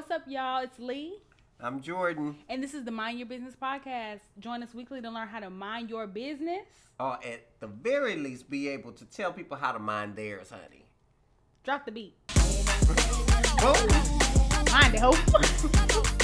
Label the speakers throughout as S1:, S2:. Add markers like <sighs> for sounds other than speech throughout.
S1: What's up, y'all? It's Lee,
S2: I'm Jordan.
S1: and this is the Mind Your Business podcast. Join us weekly to learn how to mind your business.
S2: Or at the very least, be able to tell people how to mind theirs, honey.
S1: Drop the beat. <laughs> Mind it, hope. <laughs>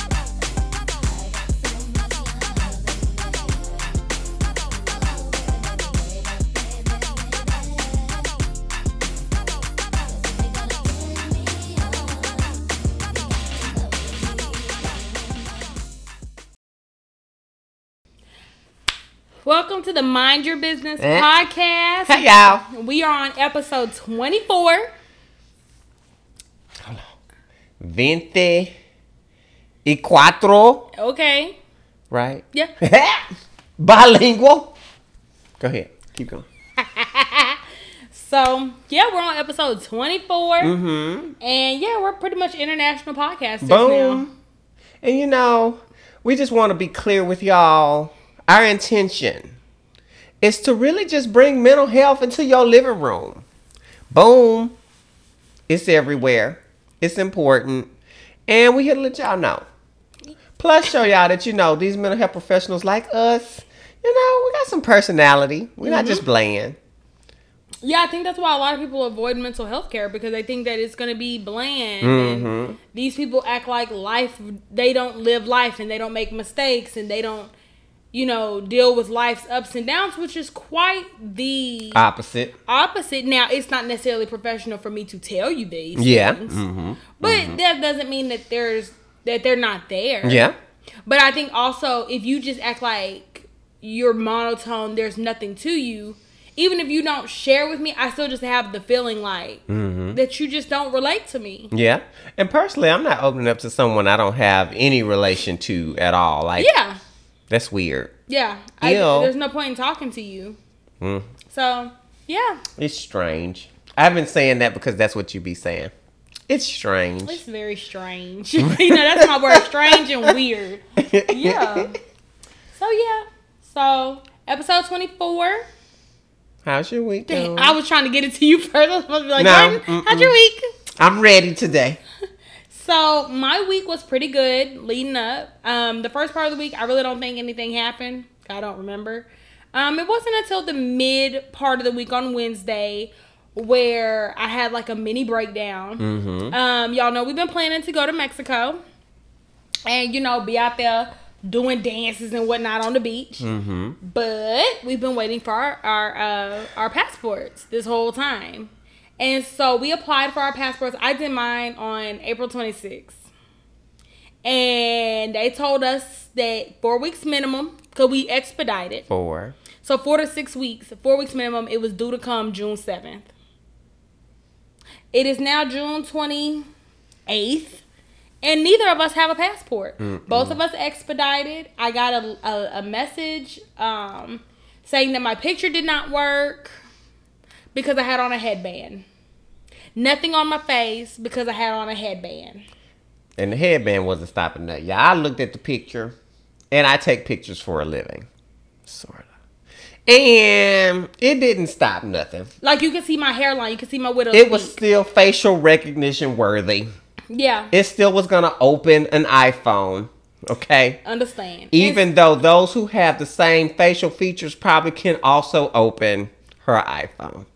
S1: Welcome to the Mind Your Business
S2: Eh.
S1: podcast.
S2: Hey, y'all.
S1: We are on episode 24.
S2: Veinte y cuatro,
S1: Okay.
S2: right?
S1: Yeah. <laughs>
S2: Bilingual. Go ahead. Keep going. <laughs>
S1: So, yeah, we're on episode 24.
S2: Mm-hmm.
S1: And yeah, we're pretty much international podcasters
S2: Boom.
S1: now.
S2: And you know, we just want to be clear with y'all. Our intention is to really just bring mental health into your living room. Boom. It's everywhere. It's important. And we here to let y'all know. Plus, show y'all that you know these mental health professionals like us, you know, we got some personality. We're not just bland.
S1: Yeah, I think that's why a lot of people avoid mental health care because they think that it's going to be bland.
S2: Mm-hmm.
S1: And these people act like life, they don't live life and they don't make mistakes and they don't, you know, deal with life's ups and downs, which is quite the
S2: Opposite.
S1: opposite. Now, it's not necessarily professional for me to tell you these
S2: Yeah.
S1: things,
S2: Mm-hmm.
S1: but that doesn't mean that there's that they're not there.
S2: Yeah.
S1: But I think also if you just act like you're monotone, there's nothing to you. Even if you don't share with me, I still just have the feeling like
S2: Mm-hmm.
S1: that you just don't relate to me.
S2: Yeah. And personally, I'm not opening up to someone I don't have any relation to at all. Like,
S1: Yeah,
S2: that's weird.
S1: yeah. I, there's no point in talking to you.
S2: Mm.
S1: So yeah,
S2: It's strange. I've been saying that because that's what you be saying. It's strange.
S1: it's very strange. <laughs> you know, that's my word, strange and weird. <laughs> Yeah. So yeah. So episode 24.
S2: How's your week
S1: Dang? I was trying to get it to you <laughs> first. I was supposed to be like,
S2: No,
S1: how's your week?
S2: I'm ready today.
S1: So my week was pretty good leading up. Um, the first part of the week, I really don't think anything happened. I don't remember. Um, it wasn't until the mid part of the week on Wednesday where I had like a mini breakdown.
S2: Mm-hmm.
S1: Um, y'all know we've been planning to go to Mexico and you know be out there doing dances and whatnot on the beach.
S2: Mm-hmm.
S1: But we've been waiting for our our, uh, our passports this whole time. And so we applied for our passports. I did mine on April 26th. And they told us that four weeks minimum, because we expedited.
S2: Four.
S1: So four to six weeks, four weeks minimum, it was due to come June 7th. It is now June 28th. And neither of us have a passport. Both of us expedited. I got a, a, a message um, saying that my picture did not work because I had on a headband. Nothing on my face because I had on a headband.
S2: And the headband wasn't stopping that. Yeah, I looked at the picture, and I take pictures for a living, sort of. And it didn't stop nothing.
S1: Like you can see my hairline, you can see my widow's
S2: It was
S1: peak.
S2: still facial recognition worthy.
S1: yeah,
S2: It still was gonna open an iPhone. Okay.
S1: understand.
S2: Even though those who have the same facial features probably can also open her iPhone.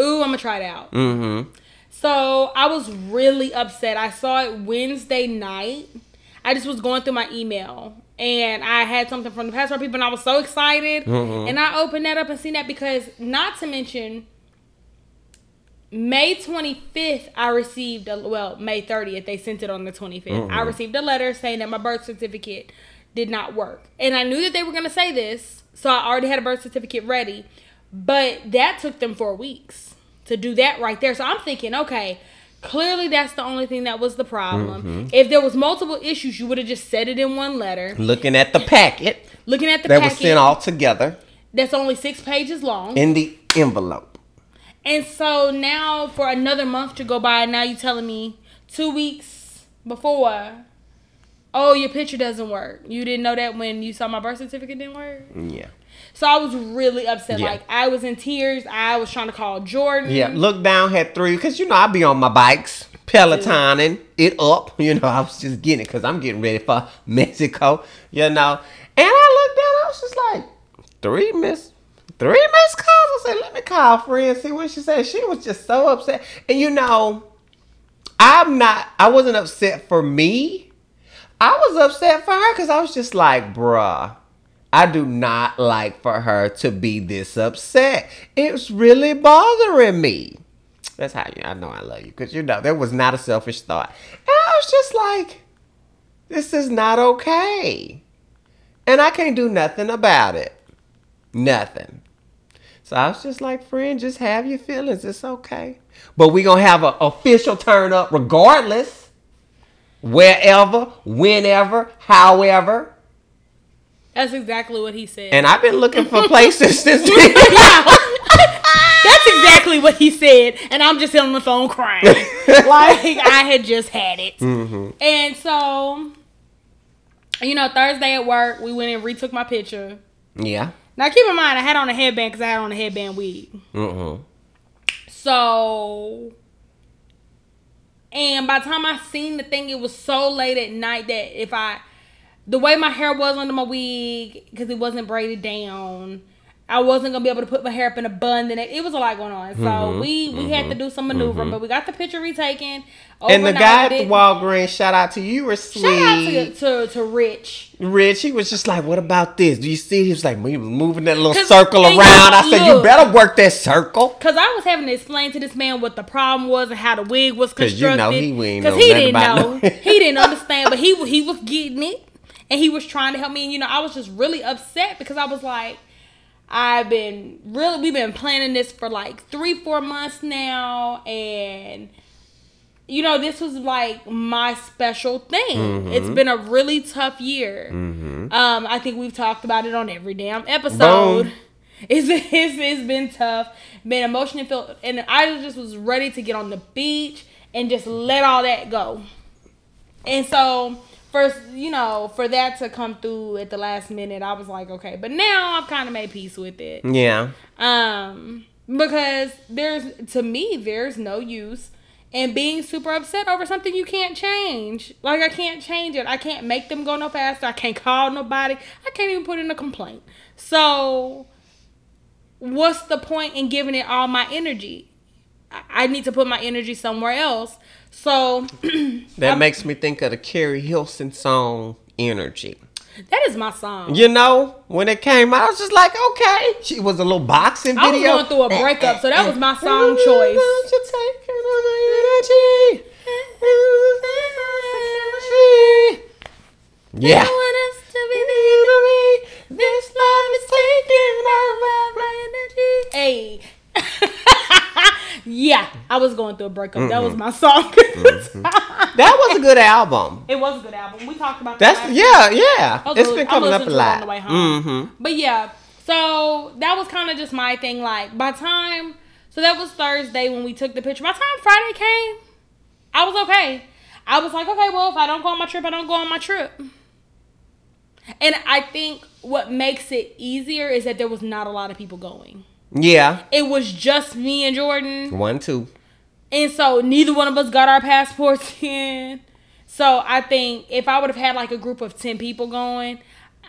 S1: Ooh, I'm gonna try it out.
S2: Mm-hmm.
S1: So I was really upset. I saw it Wednesday night. I just was going through my email and I had something from the passport people and I was so excited.
S2: Mhm.
S1: And I opened that up and seen that because not to mention May 25th, I received a well, May 30th, they sent it on the 25th. I
S2: Mhm.
S1: received a letter saying that my birth certificate did not work. And I knew that they were going to say this, so I already had a birth certificate ready. But that took them four weeks to do that right there. So I'm thinking, okay, clearly that's the only thing that was the problem.
S2: Mhm.
S1: If there was multiple issues, you would have just said it in one letter.
S2: Looking at the packet
S1: Looking at the packet.
S2: that was sent all together
S1: that's only six pages long.
S2: in the envelope.
S1: And so now for another month to go by, now you're telling me two weeks before, oh, your picture doesn't work. You didn't know that when you saw my birth certificate didn't work.
S2: Yeah.
S1: So I was really upset.
S2: Yeah.
S1: Like I was in tears. I was trying to call Jordan.
S2: Yeah. Look down had three because you know I'd be on my bikes. Pelotoning it up. You know, I was just getting it because I'm getting ready for <laughs> Mexico. You know, and I looked down. I was just like, three miss, three missed calls. I said, let me call friend see what she said. She was just so upset, and you know, I'm not. I wasn't upset for me. I was upset for her because I was just like, bruh. I do not like for her to be this upset. It's really bothering me. That's how you, I know I love you because you know there was not a selfish thought. And I was just like, this is not okay. And I can't do nothing about it. Nothing. So I was just like, friend, just have your feelings. It's okay. But we going to have an official turn up regardless. Wherever, whenever, however.
S1: That's exactly what he said.
S2: And I've been looking for places <laughs> since then.
S1: That's exactly what he said, and I'm just on the phone crying, <laughs> like I had just had it.
S2: Mm-hmm.
S1: And so, you know, Thursday at work, we went and retook my picture.
S2: Yeah.
S1: Now, keep in mind, I had on a headband because I had on a headband wig.
S2: Mm-hmm.
S1: So, and by the time I seen the thing, it was so late at night that if I, the way my hair was under my wig, because it wasn't braided down, I wasn't gonna be able to put my hair up in a bun. Then it, it was a lot going on, so
S2: Mhm,
S1: we we had to do some maneuvering, but we got the picture retaken.
S2: And the guy at the. Walgreens, shout out to you. You were sweet.
S1: Shout out to, to to Rich.
S2: Rich, he was just like, "What about this? Do you see?" He was like, he was moving that little circle around. I
S1: you-
S2: said, "You better work that circle."
S1: Cause I was having to explain to this man what the problem was and how the wig was
S2: 'Cause you
S1: constructed.
S2: know he ain't
S1: Cause
S2: know
S1: he didn't know,
S2: no-
S1: he didn't <laughs> understand, but he he was getting it, and he was trying to help me. And you know, I was just really upset because I was like, I've been really, we've been planning this for like three, four months now, and you know, this was like my special thing.
S2: Mm-hmm.
S1: It's been a really tough year. Um, I think we've talked about it on every damn episode.
S2: Boom. <laughs>
S1: It's, it's, it's been tough, been emotionally filled, and I just was ready to get on the beach and just let all that go. And so, first, you know, for that to come through at the last minute, I was like, okay. But now I've kind of made peace with it.
S2: Yeah.
S1: Um, because there's to me, there's no use in being super upset over something you can't change. Like I can't change it. I can't make them go no faster. I can't call nobody. I can't even put in a complaint. So what's the point in giving it all my energy? I- I need to put my energy somewhere else. So <clears throat>
S2: That makes me think of the Keri Hilson song "Energy."
S1: that is my song.
S2: You know, when it came out, I was just like, "Okay." She was a little boxing video.
S1: I was going through a breakup, so that was my song choice.
S2: Don't you take energy? Yeah.
S1: I want us to be the
S2: This love is taking over my energy.
S1: Hey. <laughs> yeah, I was going through a breakup. That was my song.
S2: That was a good album.
S1: It was a good album. We talked about
S2: That's
S1: that.
S2: yeah, yeah. It's
S1: li-
S2: been coming up a
S1: on
S2: lot.
S1: the way home.
S2: Mm-hmm.
S1: But yeah, so that was kind of just my thing. Like by time, so that was Thursday when we took the picture. By time Friday came, I was okay. I was like, okay, well, if I don't go on my trip, I don't go on my trip. And I think what makes it easier is that there was not a lot of people going.
S2: Yeah.
S1: It was just me and Jordan.
S2: One, two.
S1: And so neither one of us got our passports <laughs> in. So I think if I would have had like a group of 10 people going,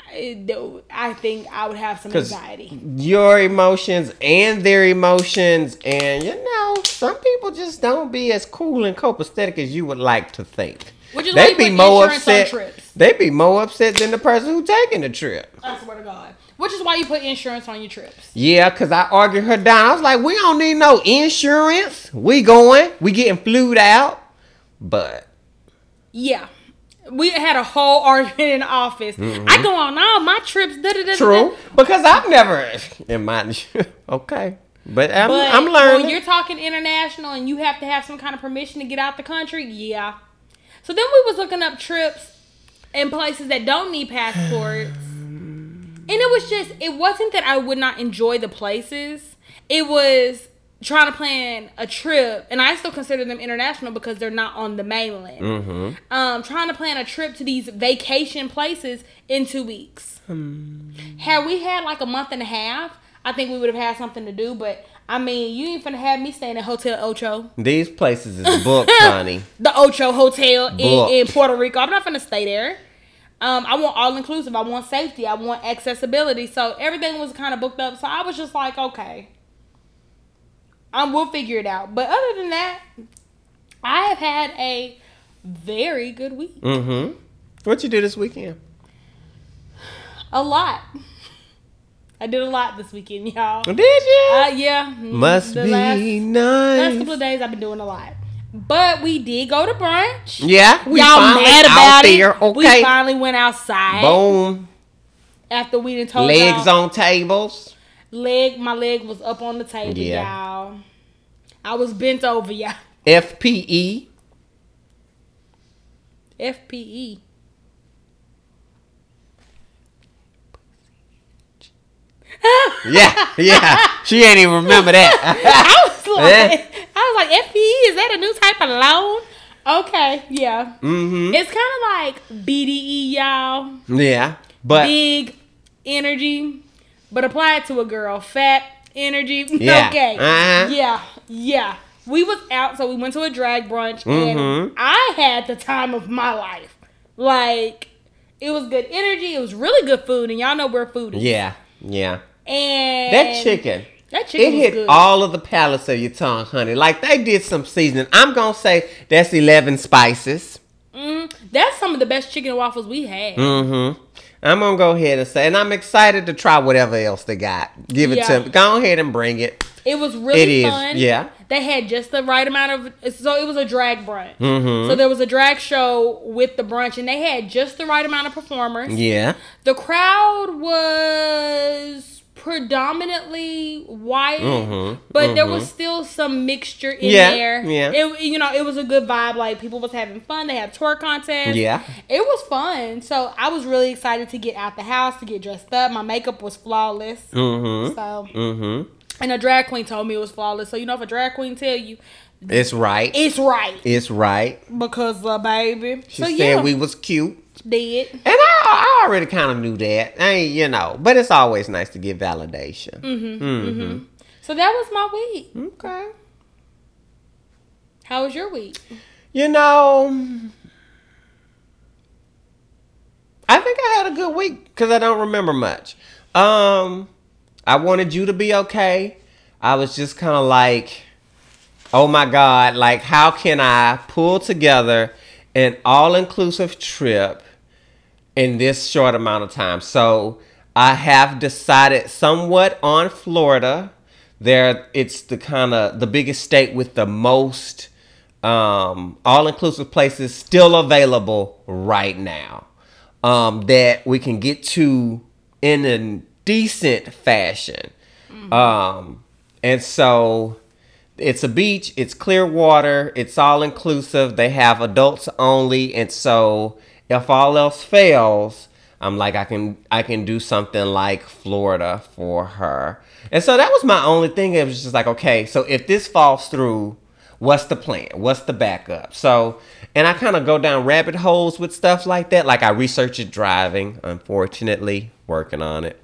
S1: I, I think I would have some anxiety.
S2: Your emotions and their emotions, and you know, some people just don't be as cool and copacetic as you would like to think.
S1: Which is
S2: They be more upset. They be more upset than the person who taking the trip.
S1: I swear to God. Which is why you put insurance on your trips.
S2: Yeah, cause I argued her down. I was like, we don't need no insurance. We going. We getting flued out. But
S1: Yeah. We had a whole argument in the office. I mm-hmm. go on all my trips. Da, da, da,
S2: true, because I've never <laughs> in my <laughs> okay. But I'm,
S1: But
S2: I'm
S1: when
S2: learning.
S1: you're talking international and you have to have some kind of permission to get out the country, yeah. So then we was looking up trips in places that don't need passports. And it was just it wasn't that I would not enjoy the places. It was trying to plan a trip and I still consider them international because they're not on the mainland.
S2: Mm-hmm.
S1: Um trying to plan a trip to these vacation places in 2 weeks. Had we had like a month and a half, I think we would have had something to do. But I mean, you ain't finna have me staying at Hotel Ocho,
S2: These places is booked, <laughs> honey.
S1: the Ocho Hotel in, in Puerto Rico. I'm not finna stay there. Um, I want all inclusive. I want safety. I want accessibility. So everything was kind of booked up. So I was just like, okay, um, we'll figure it out. But other than that, I have had a very good week.
S2: Mm-hmm. What you do this weekend?
S1: A lot. I did a lot this weekend, y'all.
S2: Did you?
S1: Uh, yeah. mm,
S2: Must
S1: the
S2: be
S1: last, last couple of days I've been doing a lot. But we did go to brunch.
S2: Yeah, we
S1: Y'all
S2: finally
S1: mad
S2: out
S1: about it?
S2: there.
S1: We finally went outside
S2: Boom.
S1: after we done told
S2: Legs
S1: y'all.
S2: on tables.
S1: leg. My leg was up on the table,
S2: Yeah.
S1: y'all. I was bent over, y'all.
S2: FPE.
S1: FPE.
S2: Yeah, yeah. She ain't even remember that. <laughs> <laughs>
S1: I was like,
S2: Eh?
S1: I was like, FPE is that a new type of loan? Okay, yeah.
S2: mm-hmm.
S1: It's kind of like BDE, y'all.
S2: Yeah, but
S1: Big energy, but apply it to a girl. Fat energy. <laughs>
S2: Yeah.
S1: Okay.
S2: Uh-huh.
S1: Yeah. Yeah. We was out, so we went to a drag brunch,
S2: Mhm.
S1: and I had the time of my life. Like, it was good energy. It was really good food, and y'all know where food is.
S2: yeah, yeah.
S1: And
S2: That chicken.
S1: That chicken
S2: It hit
S1: good.
S2: all of the palates of your tongue, honey. Like they did some seasoning. I'm gonna say that's eleven spices.
S1: Mm, that's some of the best chicken and waffles we had.
S2: Mm-hmm. I'm gonna go ahead and say, and I'm excited to try whatever else they got. Give it
S1: Yeah.
S2: to me. Go ahead and bring it.
S1: It was really
S2: It is,
S1: fun.
S2: yeah.
S1: They had just the right amount of so it was a drag brunch.
S2: Mhm.
S1: So there was a drag show with the brunch and they had just the right amount of performers.
S2: Yeah.
S1: The crowd was predominantly white,
S2: Mhm,
S1: but there was still some mixture in
S2: Yeah,
S1: there.
S2: yeah.
S1: It you know, it was a good vibe. Like people was having fun. They had tour contests.
S2: Yeah.
S1: It was fun. So I was really excited to get out the house, to get dressed up. My makeup was flawless.
S2: Mm-hmm.
S1: So
S2: Mm-hmm.
S1: and a drag queen told me it was flawless. So you know, if a drag queen tell you,
S2: It's right.
S1: it's right
S2: it's right.
S1: because uh, baby.
S2: She
S1: so
S2: said
S1: yeah,
S2: we was cute.
S1: Did.
S2: And I, I already kind of knew that. I ain't, you know, but it's always nice to get validation.
S1: Mm-hmm.
S2: Mm-hmm.
S1: So that was my week.
S2: Okay.
S1: How was your week?
S2: You know, I think I had a good week because I don't remember much. Um, I wanted you to be okay. I was just kind of like, oh my God, like, how can I pull together an all inclusive trip in this short amount of time? So I have decided somewhat on Florida. There, it's the kind of the biggest state with the most um, all inclusive places still available right now um, that we can get to in a decent fashion. Um, and so it's a beach, it's clear water, it's all inclusive. They have adults only, and so if all else fails, I'm like I can I can do something like Florida for her. And so that was my only thing. It was just like, okay, so if this falls through, what's the plan? What's the backup? So, and I kind of go down rabbit holes with stuff like that. Like I research it driving, unfortunately, working on it.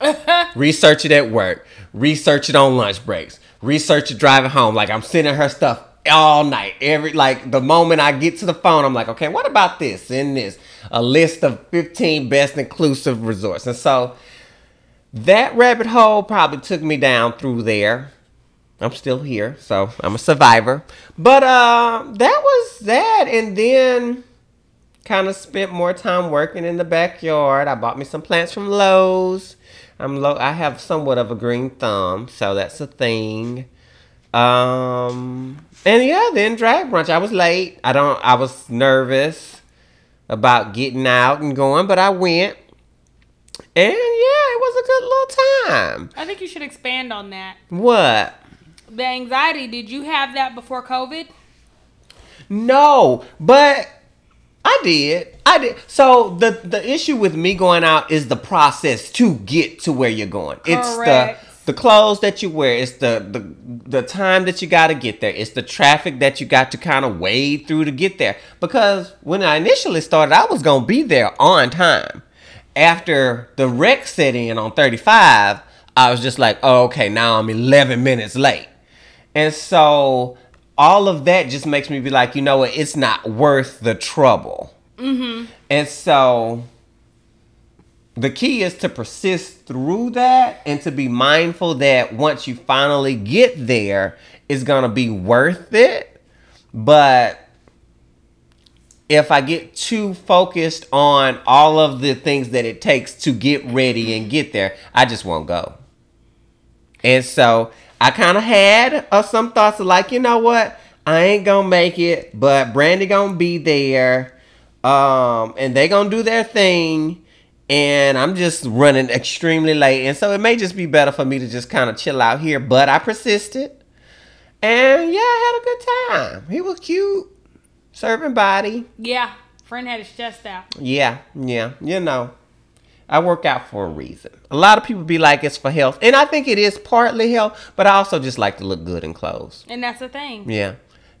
S2: <laughs> research it at work, research it on lunch breaks, research it driving home. Like I'm sending her stuff all night. Every like the moment I get to the phone, I'm like, okay, what about this and this? A list of 15 best inclusive resorts. And so that rabbit hole probably took me down through there. I'm still here, so I'm a survivor. But uh that was that and then kind of spent more time working in the backyard. I bought me some plants from Lowe's. I'm low I have somewhat of a green thumb, so that's a thing. Um and yeah, then drag brunch. I was late. I don't I was nervous about getting out and going, but I went. And yeah, it was a good little time.
S1: I think you should expand on that.
S2: What?
S1: The anxiety. Did you have that before COVID?
S2: No, but I did. I did. So the the issue with me going out is the process to get to where you're going. It's the the clothes that you wear. It's the the the time that you got to get there. It's the traffic that you got to kind of wade through to get there. Because when I initially started, I was gonna be there on time. After the wreck set in on 35, I was just like, oh, okay, now I'm 11 minutes late. And so all of that just makes me be like, you know what? It's not worth the trouble. Mm-hmm. And so the key is to persist through that and to be mindful that once you finally get there, it's going to be worth it. But if I get too focused on all of the things that it takes to get ready and get there, I just won't go. And so I kind of had uh, some thoughts of like, you know what? I ain't gonna make it, but Brandy gonna be there, um, and they gonna do their thing, and I'm just running extremely late, and so it may just be better for me to just kind of chill out here. But I persisted, and yeah, I had a good time. He was cute, serving body.
S1: Yeah, friend had his chest out.
S2: Yeah, yeah, you know. I work out for a reason. A lot of people be like it's for health, and I think it is partly health, but I also just like to look good in clothes.
S1: And that's the thing.
S2: Yeah,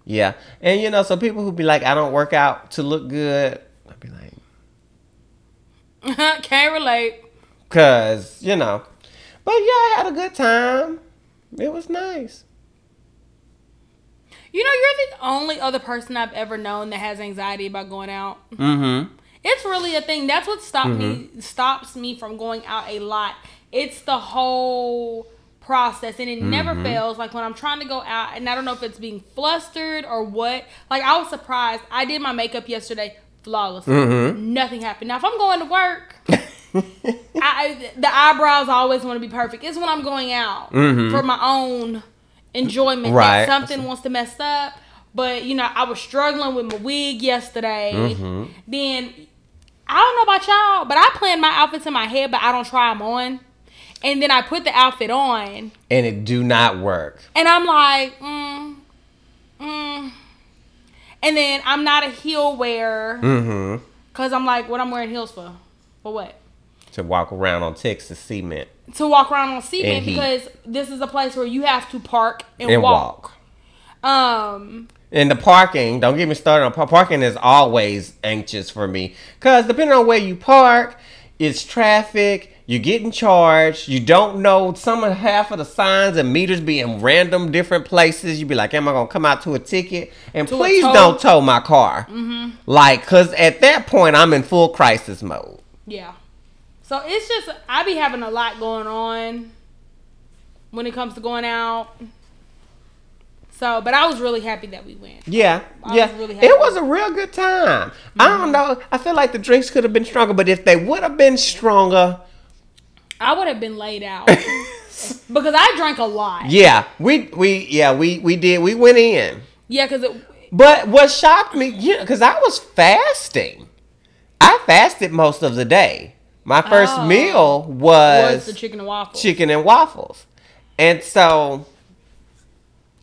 S2: yeah, and you know, so people who be like, I don't work out to look good, I'd be like, <laughs>
S1: Can't relate.
S2: cause you know, but yeah, I had a good time. It was nice.
S1: You know, you're the only other person I've ever known that has anxiety about going out.
S2: Mm-hmm.
S1: It's really a thing. That's what stopped me stops me from going out a lot. It's the whole process and it never fails. Like when I'm trying to go out and I don't know if it's being flustered or what. Like I was surprised. I did my makeup yesterday flawlessly. Nothing happened. Now if I'm going to work, <laughs> I, the eyebrows always want to be perfect. It's when I'm going out for my own enjoyment
S2: Right.
S1: that something wants to mess up. But you know, I was struggling with my wig yesterday.
S2: Mm-hmm.
S1: Then I don't know about y'all, but I plan my outfits in my head, but I don't try them on. And then I put the outfit on,
S2: And it do not work.
S1: and I'm like, mm, mm. And then I'm not a heel wearer
S2: Mm-hmm.
S1: because I'm like, what I'm wearing heels for? For what?
S2: To walk around on Texas cement
S1: To walk around on cement because this is a place where you have to park and,
S2: and
S1: walk.
S2: walk.
S1: Um,
S2: And the parking, don't get me started on parking is always anxious for me. Cause depending on where you park, it's traffic, you're getting charged, you don't know some of half of the signs and meters be in random different places. You be like, Am I gonna come out to a ticket? And
S1: To
S2: please
S1: tow.
S2: don't tow my car. Mm-hmm. Like, cause at that point I'm in full crisis mode.
S1: Yeah. So it's just I be having a lot going on when it comes to going out. So, but I was really happy that we went.
S2: Yeah,
S1: I
S2: yeah.
S1: was really happy.
S2: it was a real good time. I don't mm-hmm. know. I feel like the drinks could have been stronger, but if they would have been stronger,
S1: I would have been laid out <laughs> because I drank a lot.
S2: Yeah, we we yeah we we did we went in,
S1: Yeah, because it
S2: but what shocked me, yeah, because I was fasting. I fasted most of the day. My first
S1: Oh.
S2: meal
S1: was
S2: was,
S1: the chicken and waffles.
S2: chicken and waffles, and so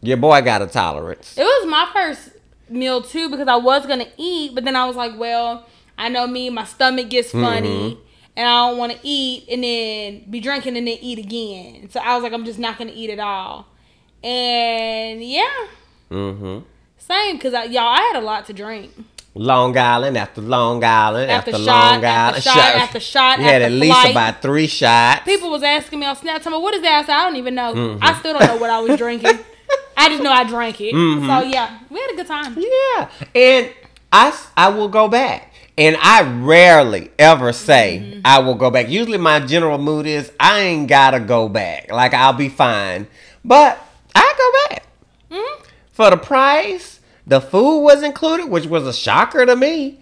S2: your boy got a tolerance.
S1: It was my first meal too because I was gonna eat, but then I was like, well, I know me, my stomach gets funny,
S2: Mm-hmm.
S1: And I don't want to eat and then be drinking and then eat again. So I was like, I'm just not gonna eat at all. And yeah,
S2: hmm
S1: same because I, y'all, I had a lot to drink.
S2: Long Island after Long Island
S1: After
S2: after,
S1: shot,
S2: Long
S1: after
S2: Island
S1: shot, after shot,
S2: We had
S1: after
S2: at least about three shots.
S1: People was asking me on Snapchat, what is that? I said, I don't even know.
S2: Mm-hmm.
S1: I still don't know what I was drinking. <laughs> I just know I drank it.
S2: Mm-hmm.
S1: So yeah, we had a good time.
S2: Yeah, and I I will go back, and I rarely ever say
S1: Mm-hmm.
S2: I will go back. Usually, my general mood is I ain't gotta go back. Like I'll be fine, but I go back
S1: Mhm.
S2: for the price. The food was included, which was a shocker to me,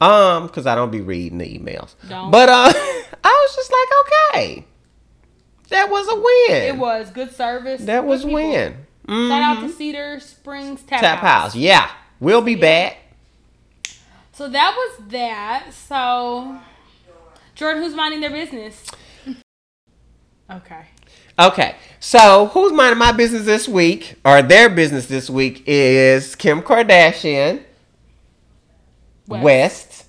S2: um, because I don't be reading the emails.
S1: Don't.
S2: But uh, <laughs> I was just like, okay, that was a win.
S1: It was good service.
S2: That was win.
S1: Shout out to Cedar Springs Tap,
S2: Tap
S1: House.
S2: House, yeah, we'll be back.
S1: So that was that. So Jordan, who's minding their business? <laughs> Okay.
S2: Okay, so who's minding my business this week, or their business this week, is Kim Kardashian
S1: West.
S2: West,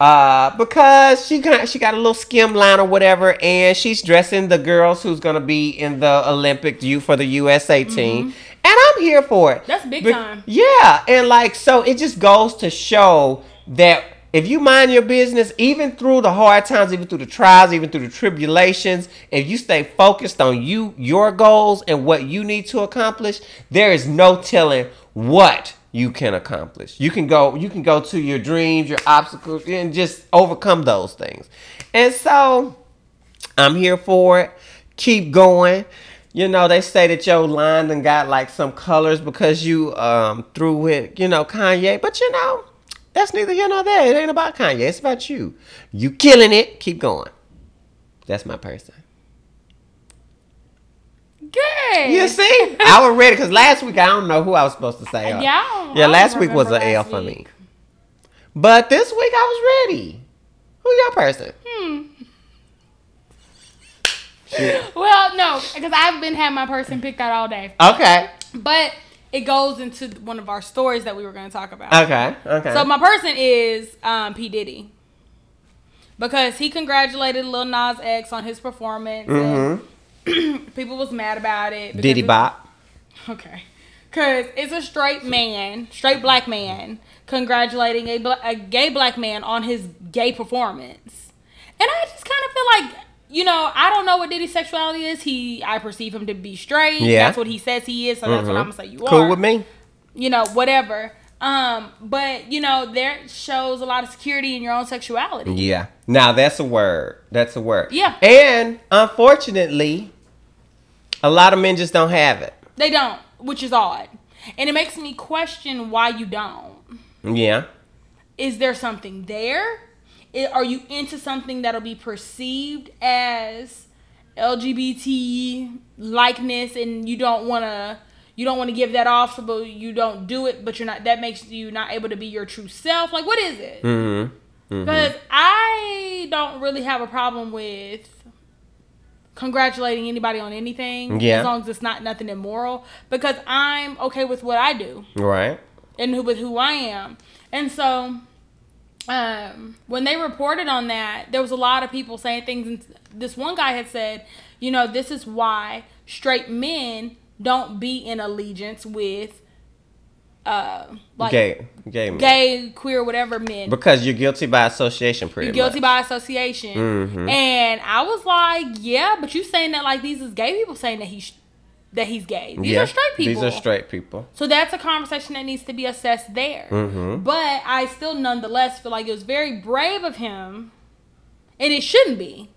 S2: uh, because she got she got a little skim line or whatever, and she's dressing the girls who's gonna be in the Olympic U for the USA team, and I'm here for it.
S1: Mm-hmm. That's big
S2: Be-
S1: time.
S2: Yeah, and like so, it just goes to show that if you mind your business, even through the hard times, even through the trials, even through the tribulations, if you stay focused on you, your goals, and what you need to accomplish, there is no telling what you can accomplish. You can go, you can go to your dreams, your obstacles, and just overcome those things. And so, I'm here for it. Keep going. You know, they say that your line done got like some colors because you um threw with, you know, Kanye. But you know, that's neither here nor there. It ain't about Kanye. It's about you. You killing it. Keep going. That's my person.
S1: Good.
S2: You see? I was ready because last week I don't know who I was supposed to say. uh,
S1: Yeah,
S2: yeah, last week was an L for me. But this week I was ready. Who your person?
S1: Hmm. Well, no, because I've been having my person picked out all day.
S2: Okay.
S1: But it goes into one of our stories that we were going to talk about.
S2: Okay. Okay.
S1: So my person is um, P Diddy because he congratulated Lil Nas X on his performance.
S2: Mhm.
S1: And <clears throat> people was mad about it.
S2: Diddy Bop.
S1: Okay, because it's a straight man, straight black man, congratulating a, bla- a gay black man on his gay performance, and I just kind of feel like. You know, I don't know what Diddy's sexuality is. He, I perceive him to be straight.
S2: Yeah.
S1: That's what he says he is. So that's what
S2: Mhm.
S1: I'm gonna say. You
S2: Cool
S1: are cool
S2: with me.
S1: you know, whatever. Um, but you know, there shows a lot of security in your own sexuality.
S2: Yeah. Now that's a word. That's a word.
S1: Yeah.
S2: And unfortunately, a lot of men just don't have it.
S1: They don't, which is odd. And it makes me question why you don't.
S2: Yeah.
S1: Is there something there? I- Are you into something that'll be perceived as LGBT likeness and you don't want to you don't want to give that off so but you don't do it but you're not that makes you not able to be your true self like what is it
S2: Mm-hmm.
S1: Because I don't really have a problem with congratulating anybody on anything
S2: Yeah.
S1: as long as it's not nothing immoral. Because I'm okay with what I do
S2: Right.
S1: and who, with who I am. And so um, when they reported on that, there was a lot of people saying things. And this one guy had said, you know, this is why straight men don't be in allegiance with uh, like
S2: gay. Gay men.
S1: gay, queer, whatever men.
S2: Because you're guilty by association, pretty
S1: You're guilty
S2: much.
S1: by association.
S2: Mhm.
S1: And I was like, yeah, but you saying that like these is gay people saying that he's that he's gay. These
S2: yeah.
S1: are straight people.
S2: These are straight people.
S1: So that's a conversation that needs to be assessed there.
S2: Mhm.
S1: But I still nonetheless feel like it was very brave of him, and it shouldn't be.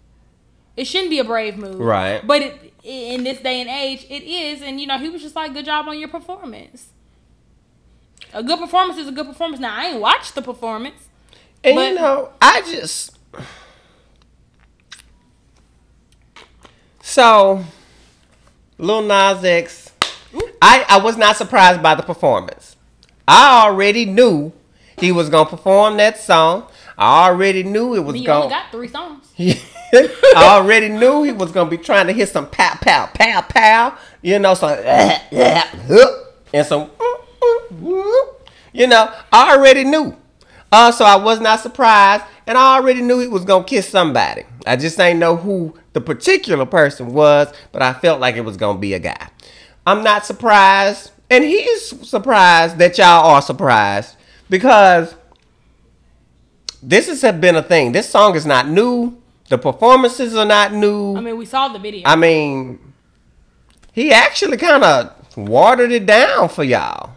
S1: It shouldn't be a brave move,
S2: Right.
S1: But it, in this day and age, it is. And you know, he was just like, "Good job on your performance." A good performance is a good performance. Now I ain't watched the performance.
S2: And
S1: But-
S2: you know, I just <sighs> so Lil Nas X. I I was not surprised by the performance. I already knew he was gonna perform that song. I already knew it was
S1: He
S2: gonna.
S1: only got three songs. <laughs>
S2: I already knew he was gonna be trying to hit some pow pow pow pow, you know, some <laughs> and some <laughs> you know. I already knew, uh, so I was not surprised, and I already knew he was gonna kiss somebody. I just ain't know who the particular person was, but I felt like it was gonna be a guy. I'm not surprised, and he's surprised that y'all are surprised because this has been a thing. This song is not new. The performances are not new.
S1: I mean, we saw the video.
S2: I mean, he actually kind of watered it down for y'all.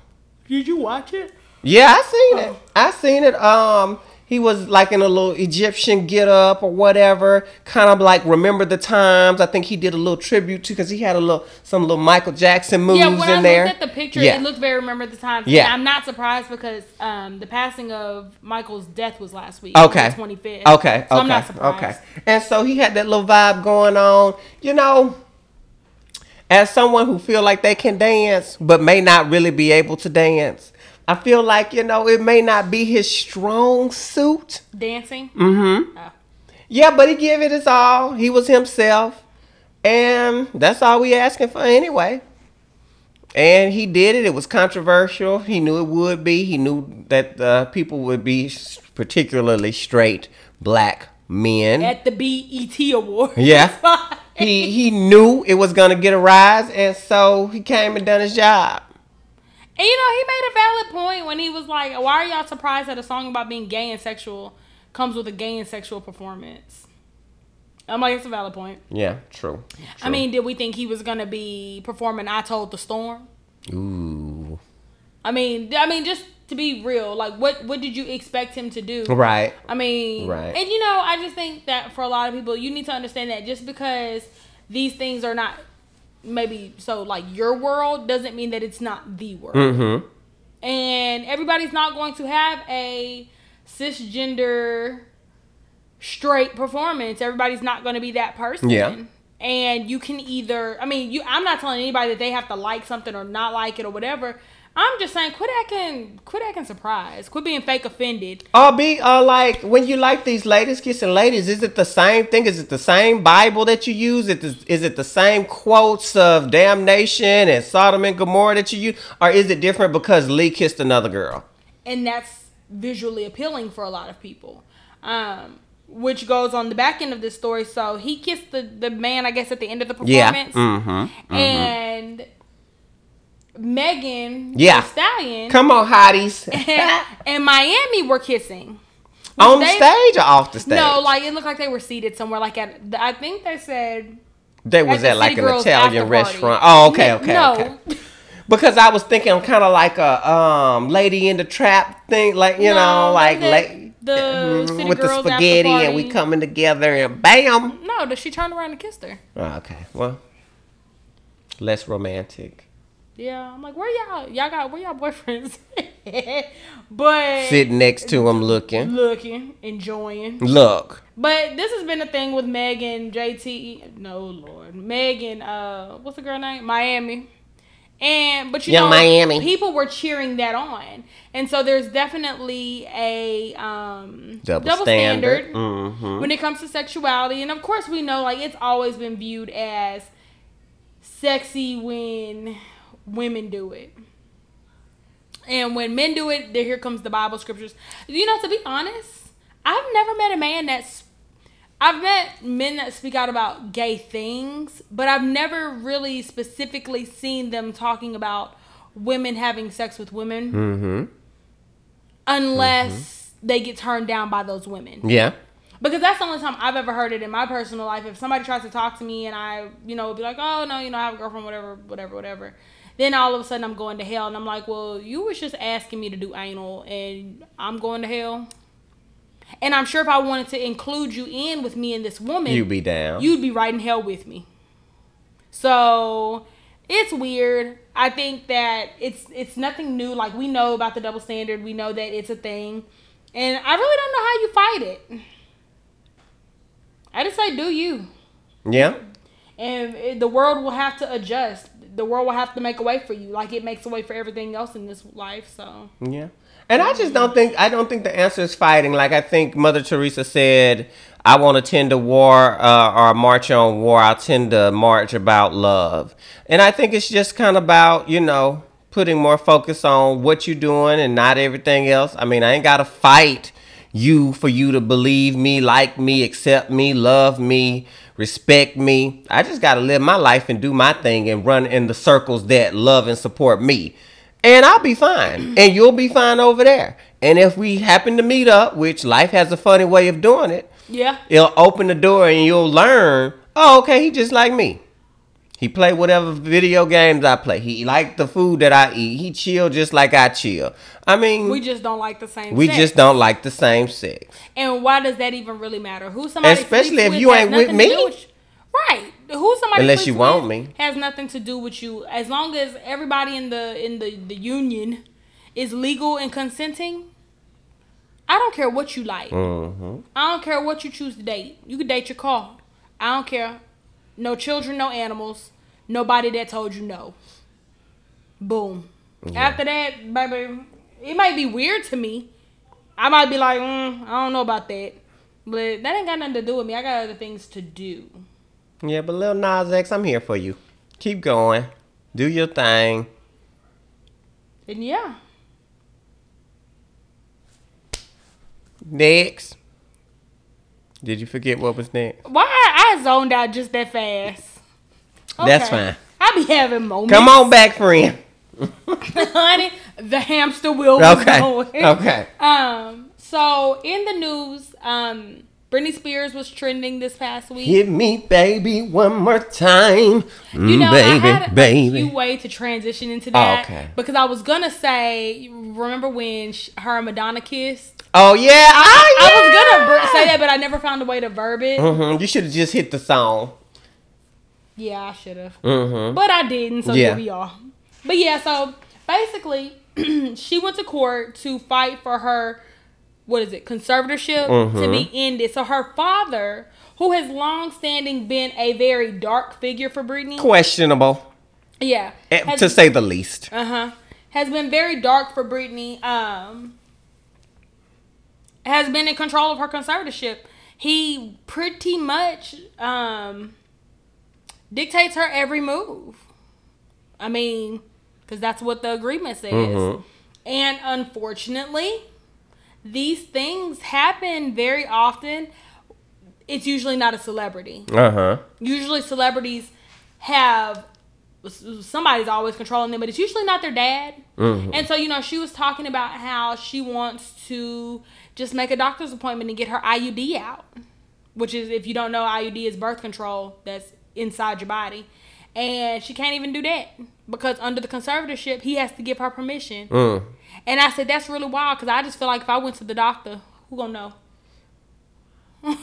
S1: Did you watch it?
S2: Yeah, I seen it. I seen it. Um, he was like in a little Egyptian get up or whatever, kind of like remember the times. I think he did a little tribute to because he had a little some little Michael Jackson moves
S1: Yeah, when
S2: in
S1: I
S2: there.
S1: looked at the picture,
S2: Yeah.
S1: it looked very remember the times.
S2: Yeah.
S1: I'm not surprised because um, the passing of Michael's death was last week.
S2: Okay.
S1: on the 25th.
S2: Okay.
S1: So
S2: okay.
S1: I'm not surprised.
S2: Okay. And so he had that little vibe going on. You know, as someone who feel like they can dance but may not really be able to dance, I feel like you know it may not be his strong suit.
S1: Dancing.
S2: Mm-hmm.
S1: Oh.
S2: Yeah, but he gave it his all. He was himself, and that's all we asking for anyway. And he did it. It was controversial. He knew it would be. He knew that uh, people would be particularly straight black men.
S1: At the BET Awards.
S2: Yeah. <laughs> he he knew it was gonna get a rise, and so he came and done his job.
S1: And you know, he made a valid point when he was like, "Why are y'all surprised that a song about being gay and sexual comes with a gay and sexual performance?" I'm like, it's a valid point.
S2: Yeah, true.
S1: I mean, did we think he was gonna be performing "I Told the Storm"?
S2: Ooh.
S1: I mean, I mean, just to be real, like, what what did you expect him to do?
S2: Right.
S1: I mean,
S2: Right.
S1: And you know, I just think that for a lot of people, you need to understand that just because these things are not maybe so like your world doesn't mean that it's not the world.
S2: Mm-hmm.
S1: And everybody's not going to have a cisgender straight performance. Everybody's not going to be that person.
S2: Yeah.
S1: And you can either, I mean, you. I'm not telling anybody that they have to like something or not like it or whatever. I'm just saying, quit acting, quit acting surprised. Quit being fake offended.
S2: Or be uh like when you like these ladies kissing ladies, is it the same thing? Is it the same Bible that you use? Is it, is it the same quotes of damnation and Sodom and Gomorrah that you use? Or is it different because Lee kissed another girl?
S1: and that's visually appealing for a lot of people. Um, which goes on the back end of this story. So he kissed the, the man, I guess, at the end of the performance.
S2: Yeah.
S1: performance.
S2: Mm-hmm.
S1: And Megan
S2: Yeah.
S1: Stallion
S2: Come on, hotties. <laughs> <laughs>
S1: and Miami were kissing.
S2: On
S1: they-
S2: stage or off the stage?
S1: No, like it looked like they were seated somewhere. Like at, I think they said
S2: they was
S1: the
S2: at like an Italian restaurant. Oh, okay, okay,
S1: no.
S2: okay. Because I was thinking kind of like a um Lady and the Tramp thing, like you
S1: No,
S2: know, like
S1: the-
S2: la-
S1: the
S2: Mhm,
S1: City
S2: with the spaghetti and we coming together and bam.
S1: no, that she turned around and kissed her.
S2: Oh, okay, well, less romantic.
S1: Yeah, I'm like, where y'all? Y'all got where y'all boyfriends? <laughs> but
S2: Sitting next to him, looking.
S1: looking, enjoying.
S2: Look,
S1: But this has been a thing with Megan, JT. No, Lord, Megan. Uh, what's the girl name? Miami. And but you
S2: Young
S1: know,
S2: Miami.
S1: people were cheering that on, and so there's definitely a um,
S2: double, standard.
S1: standard
S2: Mm-hmm.
S1: when it comes to sexuality. And of course, we know like it's always been viewed as sexy when women do it. And when men do it, then here comes the Bible scriptures. You know, to be honest, I've never met a man that's I've met men that speak out about gay things, but I've never really specifically seen them talking about women having sex with women
S2: Mm-hmm.
S1: unless they get turned down by those women.
S2: Yeah.
S1: Because that's the only time I've ever heard it in my personal life. If somebody tries to talk to me and I, you know, be like, oh, no, you know, I have a girlfriend, whatever, whatever, whatever. Then all of a sudden I'm going to hell. And I'm like, well, you was just asking me to do anal and I'm going to hell. And I'm sure if I wanted to include you in with me and this woman,
S2: you'd be down.
S1: you'd be right in hell with me. So it's weird. I think that it's it's nothing new. Like we know about the double standard. We know that it's a thing. And I really don't know how you fight it. I just say do you.
S2: yeah.
S1: And the world will have to adjust. The world will have to make a way for you, like it makes a way for everything else in this life. So
S2: Yeah. And I just don't think I don't think the answer is fighting. Like I think Mother Teresa said, I won't attend to war uh, or march on war. I'll tend to march about love. And I think it's just kind of about, you know, putting more focus on what you're doing and not everything else. I mean, I ain't got to fight you for you to believe me, like me, accept me, love me, respect me. I just got to live my life and do my thing and run in the circles that love and support me. And I'll be fine. <clears throat> And you'll be fine over there. And if we happen to meet up, which life has a funny way of doing it,
S1: yeah,
S2: it'll open the door and you'll learn, oh, okay, he just like me. He play whatever video games I play. He like the food that I eat. He chill just like I chill. I mean,
S1: we
S2: we,
S1: just don't like the same.
S2: just
S1: sex.
S2: Just don't like the same sex.
S1: And why does that even really matter? Who somebody
S2: Especially if you ain't with me.
S1: with- right? Who somebody
S2: Unless you want me.
S1: has nothing to do with you. As long as everybody in the in the the union is legal and consenting, I don't care what you like.
S2: hmm
S1: I don't care what you choose to date. You can date your car. I don't care. No children, no animals. Nobody that told you no. Boom. After that, baby, it might be weird to me. I might be like, mm, I don't know about that. But that ain't got nothing to do with me. I got other things to do.
S2: Yeah, but Lil Nas X, I'm here for you. Keep going. Do your thing.
S1: And yeah.
S2: Next. Did you forget what was next?
S1: Why I zoned out just that fast?
S2: That's fine.
S1: I be having moments.
S2: Come on back, friend. <laughs>
S1: honey, the hamster wheel was
S2: Okay.
S1: going.
S2: Okay.
S1: Um. So in the news, um, Britney Spears was trending this past week.
S2: Hit me, baby, one more time. Mm,
S1: You know,
S2: baby,
S1: I had a
S2: baby.
S1: few way to transition into that
S2: okay.
S1: because I was gonna say, remember when sh her and Madonna kissed?
S2: oh yeah, oh, yeah.
S1: I was gonna ver- say that, but I never found a way to verb it.
S2: hmm You should have just hit the song.
S1: Yeah, I should have,
S2: hmm
S1: but I didn't. So
S2: Yeah.
S1: here we are. But yeah, so basically, <clears throat> she went to court to fight for her. What is it? Conservatorship to
S2: Mhm.
S1: be ended. So her father, who has long standing been a very dark figure for Britney,
S2: Questionable,
S1: yeah,
S2: eh,
S1: has-
S2: to say the least.
S1: uh huh, has been very dark for Britney. Um, has been in control of her conservatorship. He pretty much um dictates her every move. I mean, because that's what the agreement says.
S2: Mhm.
S1: And unfortunately, these things happen very often. It's usually not a celebrity
S2: Uh huh.
S1: usually celebrities have somebody's always controlling them, but it's usually not their dad.
S2: Mhm.
S1: And so, you know, she was talking about how she wants to just make a doctor's appointment and get her IUD out, which is, if you don't know, IUD is birth control that's inside your body. And she can't even do that because under the conservatorship, he has to give her permission.
S2: Mm.
S1: And I said, that's really wild because I just feel like if I went to the doctor, who gonna know? <laughs>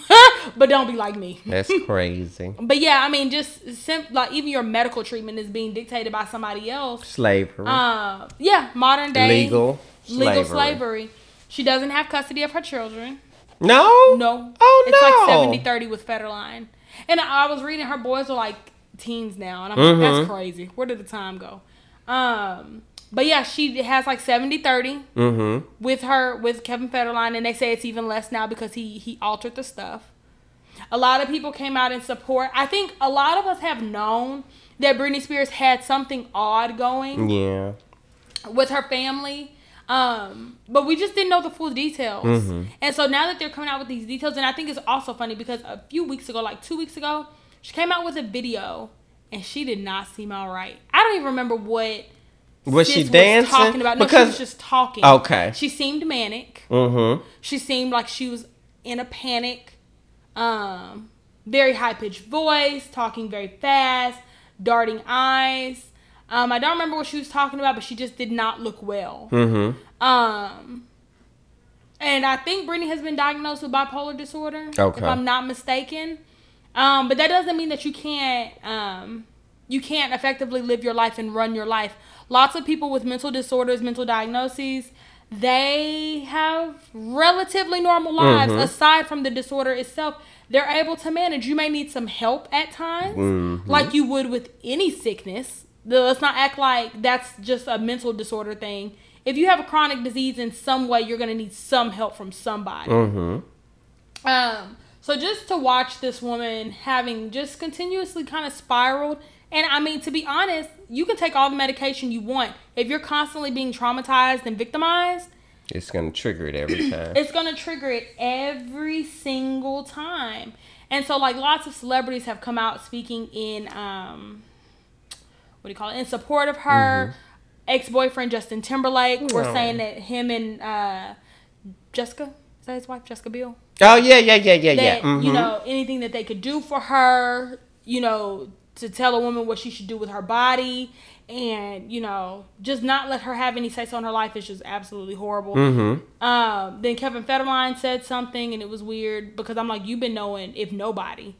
S1: but don't be like me.
S2: That's <laughs> crazy.
S1: But yeah, I mean, just sim- like even your medical treatment is being dictated by somebody else.
S2: Slavery.
S1: Uh, yeah, modern day
S2: Legal
S1: legal
S2: slavery.
S1: slavery. She doesn't have custody of her children.
S2: no.
S1: No.
S2: Oh
S1: it's
S2: no.
S1: like 70 30 with Federline. And I, was reading her boys are like teens now, and I'm
S2: Mhm.
S1: like, that's crazy. Where did the time go? Um, but yeah, she has like 70 30
S2: Mm-hmm.
S1: with her with Kevin Federline, and they say it's even less now because he he altered the stuff. A lot of people came out in support. I think a lot of us have known that Britney Spears had something odd going
S2: Yeah.
S1: with her family. Um, but we just didn't know the full details.
S2: Mhm.
S1: And so now that they're coming out with these details, and I think it's also funny because a few weeks ago, like two weeks ago, she came out with a video and she did not seem all right. I don't even remember what
S2: Was she dancing?
S1: talking about. No, she
S2: because
S1: was just talking.
S2: Okay.
S1: She seemed manic.
S2: mm-hmm.
S1: She seemed like she was in a panic. Um, very high pitched voice, talking very fast, darting eyes. Um, I don't remember what she was talking about, but she just did not look well.
S2: Mm-hmm.
S1: Um, and I think Britney has been diagnosed with bipolar disorder,
S2: Okay.
S1: if I'm not mistaken. Um, but that doesn't mean that you can't um, you can't effectively live your life and run your life. Lots of people with mental disorders, mental diagnoses, they have relatively normal lives.
S2: Mhm.
S1: Aside from the disorder itself, they're able to manage. You may need some help at times,
S2: Mhm.
S1: like you would with any sickness. Let's not act like that's just a mental disorder thing. If you have a chronic disease in some way, you're gonna need some help from somebody.
S2: Mm-hmm.
S1: Um, so just to watch this woman having just continuously kind of spiraled, and I mean to be honest, you can take all the medication you want. If you're constantly being traumatized and victimized,
S2: It's gonna trigger it every <clears throat> time.
S1: it's gonna trigger it every single time. And so like lots of celebrities have come out speaking in um what do you call it? In support of her. Ex-boyfriend Justin Timberlake were saying that him and uh Jessica, is that his wife, Jessica Biel?
S2: oh yeah, yeah, yeah, yeah,
S1: that
S2: yeah. Mhm.
S1: you know anything that they could do for her you know to tell a woman what she should do with her body and you know just not let her have any say so in her life is just absolutely horrible
S2: Mm-hmm.
S1: um then kevin federline said something and it was weird because i'm like you've been knowing if nobody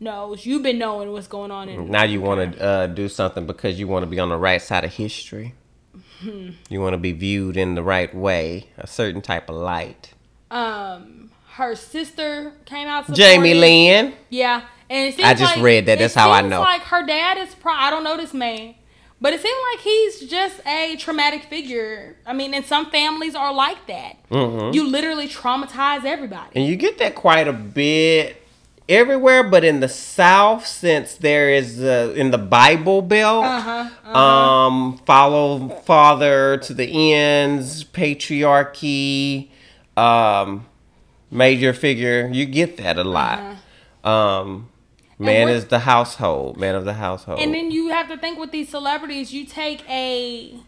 S1: knows you've been knowing what's going on in
S2: Now you want to uh, do something because you want to be on the right side of history.
S1: Hmm.
S2: You want to be viewed in the right way, a certain type of light.
S1: um her sister came out
S2: Jamie. Lynn.
S1: Yeah, and it seems
S2: I just
S1: like-
S2: read that. That's how I know.
S1: Like her dad is. Pro- I don't know this man, but it seems like he's just a traumatic figure. I mean, and some families are like that.
S2: Mhm.
S1: You literally traumatize everybody.
S2: And you get that quite a bit everywhere, but in the South, since there is uh, in the Bible Belt,
S1: Uh-huh,
S2: um, follow father to the ends, patriarchy, um, major figure. You get that a lot. Um, man is the household, man of the household.
S1: And then you have to think with these celebrities, you take a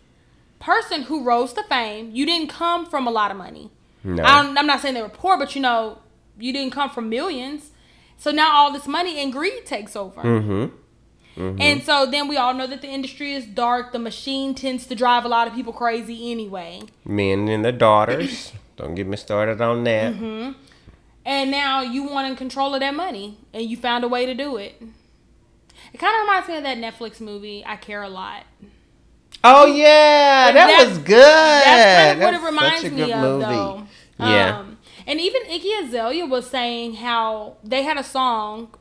S1: person who rose to fame. You didn't come from a lot of money.
S2: No.
S1: I don't, I'm not saying they were poor, but you know, you didn't come from millions. So now all this money and greed takes over.
S2: Mm-hmm.
S1: And so then we all know that the industry is dark. The machine tends to drive a lot of people crazy anyway.
S2: Men and their daughters. <coughs> Don't get me started on that.
S1: Mm-hmm. And now you want in control of that money, and you found a way to do it. It kind of reminds me of that Netflix movie, I Care a Lot.
S2: Oh yeah, that,
S1: That-
S2: was good.
S1: That's kind of what it reminds me of,
S2: movie.
S1: though.
S2: Yeah.
S1: Um, and even Iggy Azalea was saying how they had a song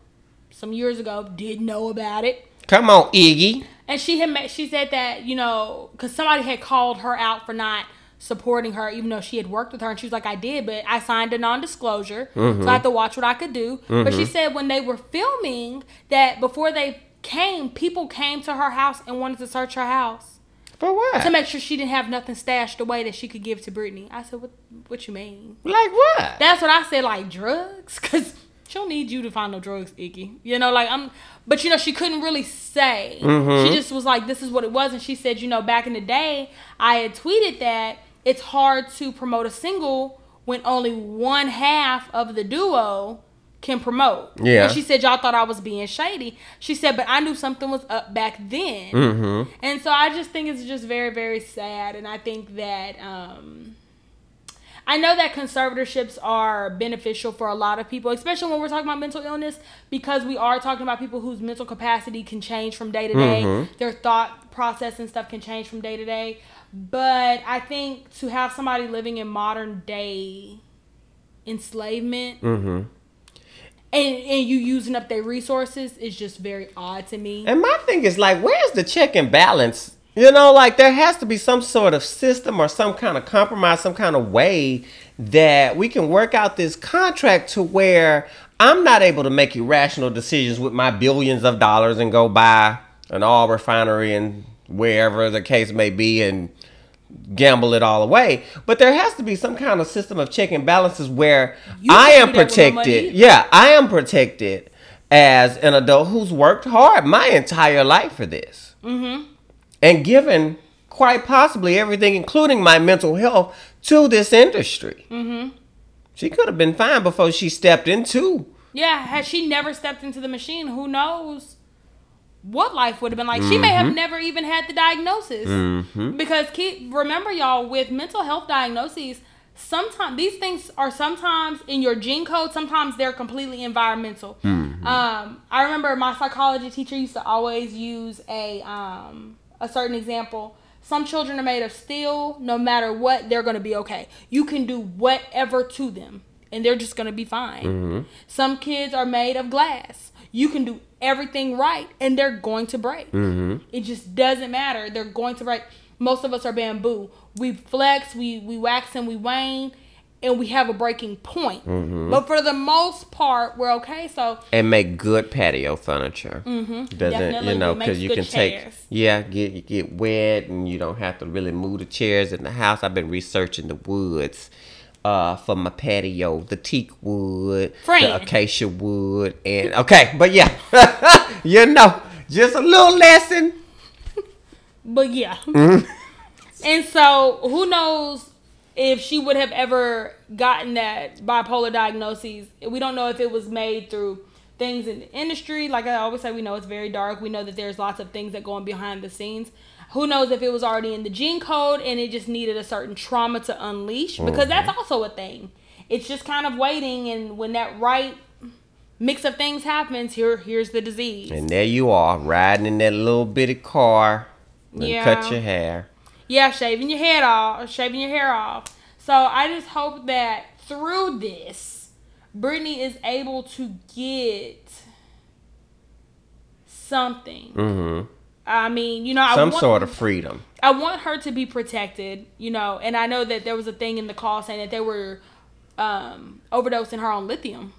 S1: some years ago, didn't know about it.
S2: Come on, Iggy.
S1: And she had ma- she said that you know because somebody had called her out for not supporting her, even though she had worked with her, and she was like, "I did, but I signed a non-disclosure, so I mm-hmm. had to watch what I could do." But she mm-hmm. said when they were filming that before they came, people came to her house and wanted to search her house
S2: For what?
S1: to make sure she didn't have nothing stashed away that she could give to Britney. I said, "What? What you mean?"
S2: like what?
S1: That's what I said, like drugs, <laughs> because she don't need you to find no drugs, Iggy. You know, like I'm, but you know, she couldn't really say.
S2: Mhm.
S1: She just was like, this is what it was, and she said, you know, back in the day, I had tweeted that it's hard to promote a single when only one half of the duo can promote.
S2: Yeah.
S1: And she said, y'all thought I was being shady. She said, but I knew something was up back then.
S2: Mm-hmm.
S1: And so I just think it's just very, very sad. And I think that um, I know that conservatorships are beneficial for a lot of people, especially when we're talking about mental illness, because we are talking about people whose mental capacity can change from day to day.
S2: Mhm.
S1: Their thought process and stuff can change from day to day. But I think to have somebody living in modern day enslavement
S2: Mm-hmm.
S1: And, and you using up their resources is just very odd to me.
S2: And my thing is like, where's the check and balance? You know, like there has to be some sort of system or some kind of compromise, some kind of way that we can work out this contract to where I'm not able to make irrational decisions with my billions of dollars and go buy an oil refinery and wherever the case may be and gamble it all away. But there has to be some kind of system of check and balances where
S1: You
S2: I am
S1: no
S2: protected. Yeah, I am protected as an adult who's worked hard my entire life for this.
S1: Mm-hmm.
S2: And given quite possibly everything, including my mental health, to this industry.
S1: Mm-hmm.
S2: She could have been fine before she stepped into.
S1: Yeah, had she never stepped into the machine, who knows what life would have been like. She may have never even had the diagnosis.
S2: Mm-hmm.
S1: Because keep remember y'all with mental health diagnoses, sometimes these things are sometimes in your gene code, sometimes they're completely environmental.
S2: Mm-hmm.
S1: Um, I remember my psychology teacher used to always use a um, a certain example. Some children are made of steel. No matter what, they're gonna be okay. You can do whatever to them, and they're just gonna be fine.
S2: Mm-hmm.
S1: Some kids are made of glass. You can do everything right, and they're going to break.
S2: Mm-hmm.
S1: It just doesn't matter. They're going to break. Most of us are bamboo. We flex, we we wax and we wane, and we have a breaking point.
S2: Mm-hmm.
S1: But for the most part, we're okay. So
S2: And make good patio furniture.
S1: Mm-hmm.
S2: Doesn't
S1: Definitely.
S2: you know? Because you can take yeah, get get wet and you don't have to really move the chairs in the house. I've been researching the woods. Uh, for my patio, the teak wood,
S1: Friend.
S2: the acacia wood, and okay, but yeah, <laughs> you know, just a little lesson.
S1: But yeah.
S2: Mm-hmm. <laughs>
S1: and so who knows if she would have ever gotten that bipolar diagnosis. We don't know if it was made through things in the industry. Like I always say, we know it's very dark. We know that there's lots of things that go on behind the scenes. Who knows if it was already in the gene code and it just needed a certain trauma to unleash? Because that's also a thing. It's just kind of waiting, and when that right mix of things happens, here here's the disease.
S2: And there you are, riding in that little bitty car, and
S1: Yeah.
S2: cut your hair.
S1: Yeah, shaving your head off, shaving your hair off. So I just hope that through this, Britney is able to get something.
S2: Mm-hmm.
S1: I mean, you know, I
S2: Some
S1: want,
S2: sort of freedom.
S1: I want her to be protected, you know, and I know that there was a thing in the call saying that they were um, overdosing her on lithium.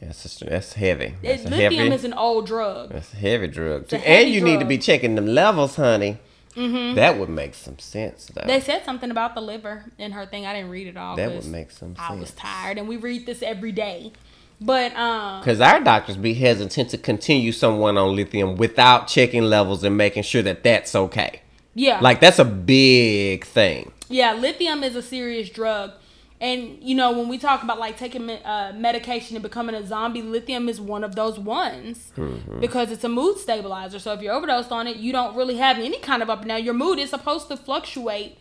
S2: That's just, that's heavy. That's
S1: It, lithium
S2: heavy.
S1: is an old drug.
S2: That's a heavy drug
S1: a
S2: too.
S1: heavy
S2: And you need to be checking them levels, honey.
S1: hmm
S2: That would make some sense, though.
S1: They said something about the liver in her thing. I didn't read it all.
S2: that would make some sense.
S1: I was tired, and we read this every day. But um,
S2: Because our doctors be hesitant to continue someone on lithium without checking levels and making sure that that's okay.
S1: Yeah.
S2: Like that's a big thing.
S1: Yeah, lithium is a serious drug. And you know, when we talk about like taking uh, medication and becoming a zombie, lithium is one of those ones
S2: Mm-hmm.
S1: because it's a mood stabilizer. So if you're overdosed on it, you don't really have any kind of up and down. Your mood is supposed to fluctuate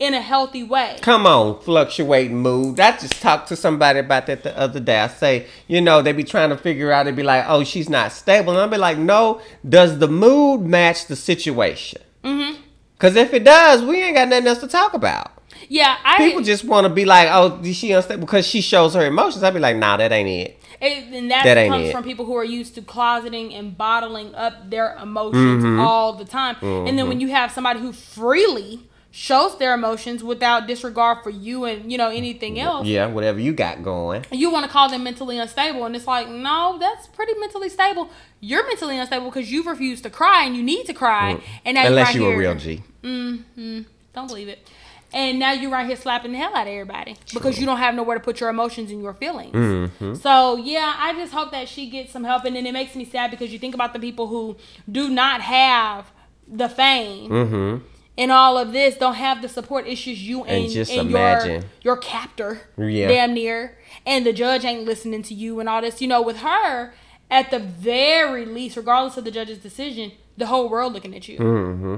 S1: in a healthy way.
S2: Come on, fluctuating mood. I just talked to somebody about that the other day. I say, you know, they be trying to figure out. They be like, oh, she's not stable, and I'll be like, no. Does the mood match the situation? Mm-hmm. Because if it does, we ain't got nothing else to talk about.
S1: Yeah, I
S2: People just want to be like, oh, is she unstable because she shows her emotions. I'd be like, nah, that ain't it.
S1: It, and that,
S2: That
S1: comes from people who are used to closeting and bottling up their emotions
S2: Mm-hmm.
S1: all the time. And then when you have somebody who freely shows their emotions without disregard for you and you know anything else,
S2: Yeah, whatever you got going.
S1: you want to call them mentally unstable, and it's like, no, that's pretty mentally stable. You're mentally unstable because you've refused to cry and you need to cry, and now
S2: Mm. Unless
S1: you're
S2: you
S1: right
S2: a
S1: here-
S2: real G.
S1: don't believe it. And now you're right here slapping the hell out of everybody because you don't have nowhere to put your emotions and your feelings.
S2: Mm-hmm.
S1: So yeah, I just hope that she gets some help. And then it makes me sad because you think about the people who do not have the fame
S2: Mm-hmm.
S1: And all of this, don't have the support issues you and,
S2: And just
S1: and
S2: imagine.
S1: your your captor,
S2: Yeah.
S1: damn near, and the judge ain't listening to you and all this. You know, with her, at the very least, regardless of the judge's decision, the whole world looking at you.
S2: Mm-hmm.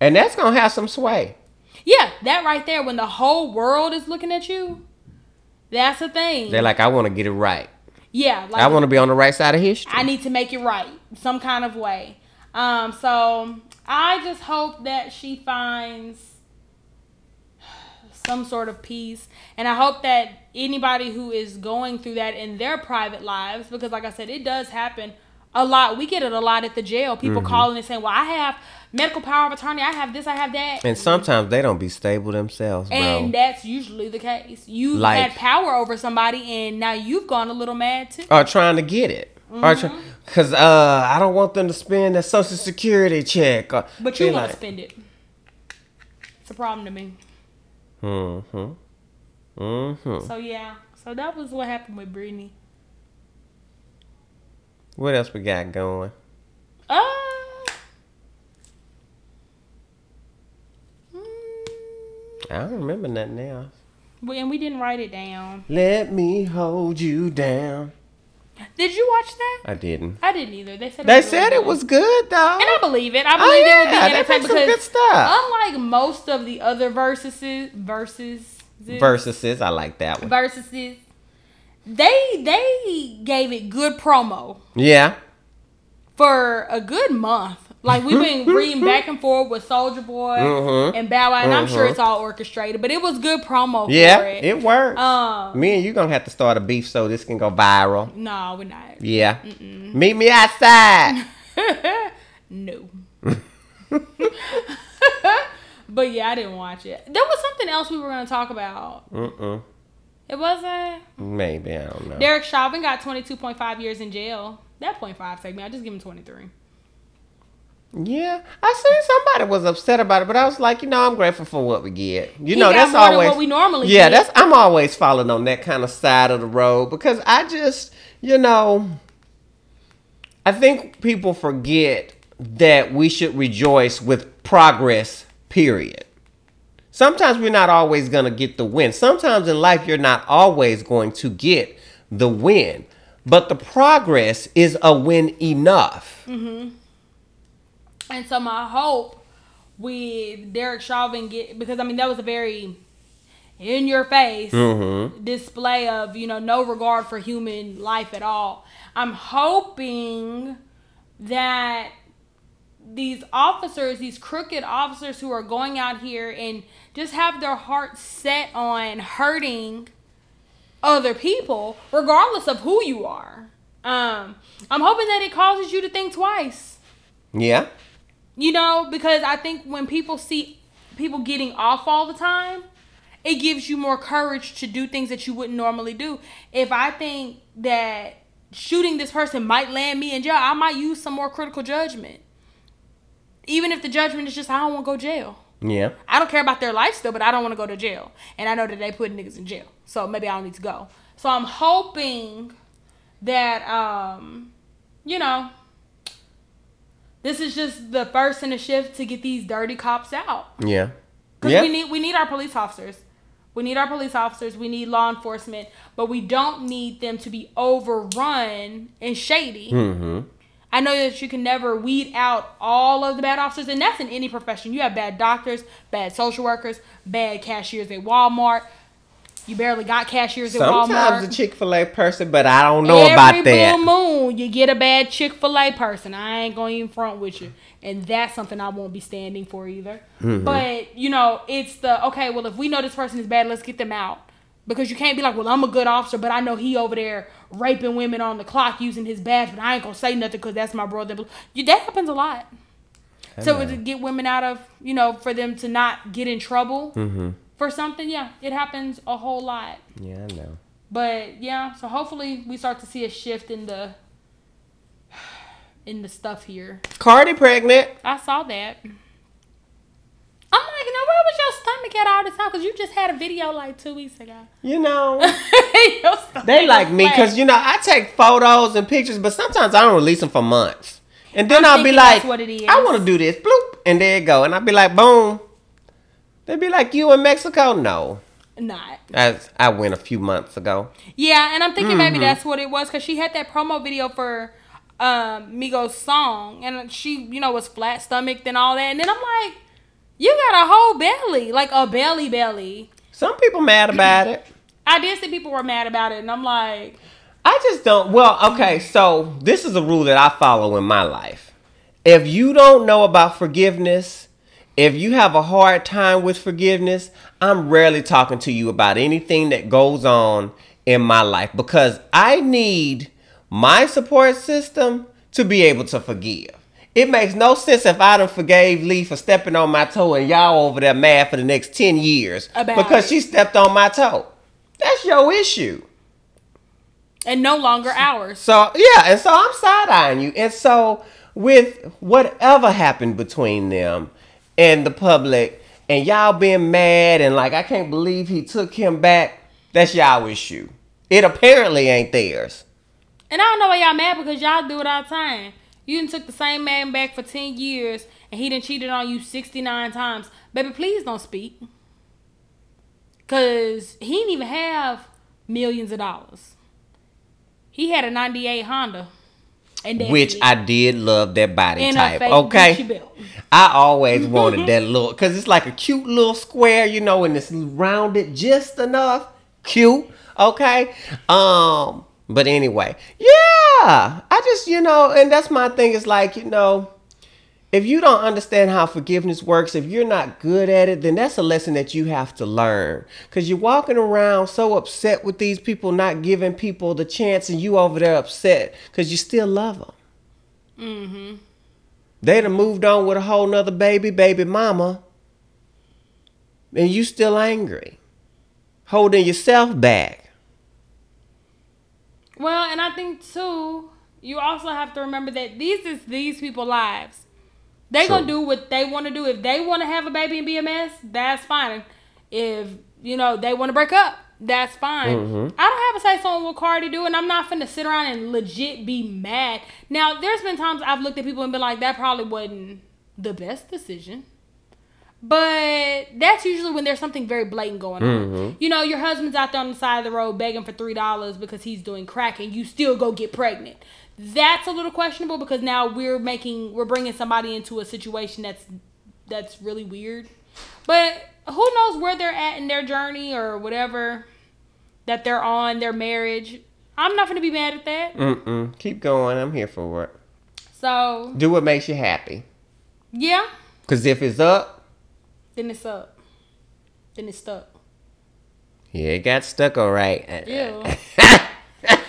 S2: And that's gonna have some sway.
S1: Yeah, that right there, when the whole world is looking at you, that's the thing.
S2: They're like, I want to get it right.
S1: yeah, like
S2: I want to be on the right side of history.
S1: I need to make it right some kind of way. Um, so I just hope that she finds some sort of peace, and I hope that anybody who is going through that in their private lives, because like I said, it does happen a lot. We get it a lot at the jail. People
S2: Mm-hmm.
S1: calling and saying, "Well, I have medical power of attorney. I have this. I have that."
S2: and sometimes they don't be stable themselves, bro.
S1: And that's usually the case. You
S2: Like-
S1: had power over somebody, and now you've gone a little mad too.
S2: or trying to get it.
S1: Mm-hmm.
S2: Cause uh, I don't want them to spend their social security check. Or,
S1: But you want
S2: like,
S1: to spend it. It's a problem to me.
S2: Mm-hmm. Mm-hmm.
S1: So yeah. So that was what happened with Britney.
S2: What else we got going?
S1: Uh, mm,
S2: I don't remember nothing else.
S1: we- and we didn't write it down.
S2: Let me hold you down.
S1: Did you watch that?
S2: I didn't.
S1: I didn't either. They said
S2: They
S1: really
S2: said it was good though.
S1: and I believe it. I oh, believe it would be
S2: yeah, they
S1: entertaining
S2: make some good
S1: because
S2: stuff.
S1: unlike most of the other versuses, versus
S2: Versuses, I like that one.
S1: versuses, they they gave it good promo.
S2: Yeah.
S1: for a good month. Like we've been <laughs> reading back and forth with Soulja Boy
S2: Mhm.
S1: and Bow Wow, and I'm sure
S2: Mhm.
S1: it's all orchestrated, but it was good promo
S2: Yeah,
S1: for it.
S2: it works.
S1: um,
S2: Me and you gonna have to start a beef so this can go viral.
S1: no, we're not.
S2: Yeah. Meet me outside. <laughs>
S1: no. <laughs> but yeah, I didn't watch it. There was something else we were gonna talk about.
S2: Mm-mm.
S1: It wasn't.
S2: Maybe I don't know.
S1: Derek Chauvin got 22.5 years in jail. That point five segment, I just give him 23.
S2: Yeah, I seen somebody was upset about it, but I was like, you know, I'm grateful for what we get. You
S1: He
S2: know, that's always
S1: what we normally
S2: Yeah,
S1: get.
S2: that's I'm always falling on that kind of side of the road because I just, you know, I think people forget that we should rejoice with progress. Period. Sometimes we're not always going to get the win. Sometimes in life you're not always going to get the win, but the progress is a win enough. Mm-hmm.
S1: And so my hope with Derek Chauvin get because I mean that was a very in your face
S2: Mhm.
S1: display of you know no regard for human life at all. I'm hoping that these officers, these crooked officers who are going out here and just have their hearts set on hurting other people, regardless of who you are. Um, I'm hoping that it causes you to think twice.
S2: Yeah.
S1: You know, because I think when people see people getting off all the time, it gives you more courage to do things that you wouldn't normally do. If I think that shooting this person might land me in jail, I might use some more critical judgment. Even if the judgment is just I don't want to go to jail.
S2: Yeah.
S1: I don't care about their life still, but I don't want to go to jail. And I know that they put niggas in jail. So maybe I don't need to go. So I'm hoping that um, you know, This is just the first in the shift to get these dirty cops out.
S2: Yeah.
S1: Because
S2: Yeah.
S1: we need we need our police officers. We need our police officers. We need law enforcement, but we don't need them to be overrun and shady.
S2: Mm-hmm.
S1: I know that you can never weed out all of the bad officers, and that's in any profession. You have bad doctors, bad social workers, bad cashiers at Walmart. You barely got cashiers at
S2: Sometimes
S1: Walmart.
S2: a Chick Fil A person, but I don't know
S1: Every
S2: about that.
S1: Every blue moon, you get a bad Chick Fil A person. I ain't gonna even front with you, and that's something I won't be standing for either.
S2: Mm-hmm.
S1: But you know, it's the okay. Well, if we know this person is bad, let's get them out. Because you can't be like, well, I'm a good officer, but I know he over there raping women on the clock using his badge, but I ain't gonna say nothing because that's my brother. That happens a lot. So
S2: know.
S1: to get women out of, you know, for them to not get in trouble
S2: Mm-hmm.
S1: For something, yeah, it happens a whole lot.
S2: Yeah, I know.
S1: But yeah, so hopefully we start to see a shift in the <sighs> in the stuff here.
S2: Cardi pregnant.
S1: I saw that. I'm like, now where was your stomach at all the time? Because you just had a video like two weeks ago.
S2: You know. <laughs> They like me because you know I take photos and pictures, but sometimes I don't release them for months, and then
S1: I'm
S2: I'll be like,
S1: that's what it is.
S2: "I want to do this," bloop, and there you go, and I'll be like, "Boom." They'd be like, "You in Mexico?" No,
S1: not.
S2: I I went a few months ago.
S1: Yeah, and I'm thinking
S2: Mm-hmm.
S1: maybe that's what it was because she had that promo video for um, Migos song, and she, you know, was flat stomached and all that. And then I'm like, you got a whole belly, like a belly belly.
S2: Some people mad about it. <clears throat>
S1: I did see people were mad about it, and I'm like,
S2: I just don't. Well, okay, so this is a rule that I follow in my life. If you don't know about forgiveness, if you have a hard time with forgiveness, I'm rarely talking to you about anything that goes on in my life because I need my support system to be able to forgive. It makes no sense if I done forgave Lee for stepping on my toe and y'all over there mad for the next 10 years
S1: About
S2: because
S1: it.
S2: she stepped on my toe. That's your issue.
S1: and no longer ours.
S2: So yeah, and so I'm side eyeing you. And so with whatever happened between them and the public, and y'all being mad and like I can't believe he took him back, that's y'all issue. It apparently ain't theirs.
S1: And I don't know why y'all mad because y'all do it all the time. You done took the same man back for 10 years and he done cheated on you 69 times. Baby, please don't speak. Because he didn't even have millions of dollars. He had a 98 Honda. And
S2: Which. I did love that body
S1: And
S2: type. Okay. I always wanted that look because it's like a cute little square, you know, and it's rounded just enough. Cute, okay. Um, but anyway, yeah, I just you know, and that's my thing. Is like you know, if you don't understand how forgiveness works, if you're not good at it, then that's a lesson that you have to learn. Cause you're walking around so upset with these people not giving people the chance, and you over there upset because you still love them.
S1: Mm-hmm.
S2: They done moved on with a whole nother baby, baby mama. And you still angry. Holding yourself back.
S1: Well, and I think too, you also have to remember that these is these people' lives. They
S2: True.
S1: gonna do what they want to do. If they want to have a baby and be a mess, that's fine. If you know they want to break up, that's fine.
S2: Mhm.
S1: I don't have to say something what Cardi do, and I'm not finna sit around and legit be mad. Now, there's been times I've looked at people and been like, that probably wasn't the best decision. But that's usually when there's something very blatant going on.
S2: Mhm.
S1: You know, your husband's out there on the side of the road begging for three dollars because he's doing crack, and you still go get pregnant. That's a little questionable because now we're making we're bringing somebody into a situation that's that's really weird. But who knows where they're at in their journey or whatever that they're on their marriage. I'm not gonna be mad at that.
S2: Mm-mm. Keep going. I'm here for it.
S1: So
S2: Do what makes you happy.
S1: yeah,
S2: Because if it's up,
S1: then it's up. Then it's stuck.
S2: yeah, it got stuck all right.
S1: Ew. <laughs>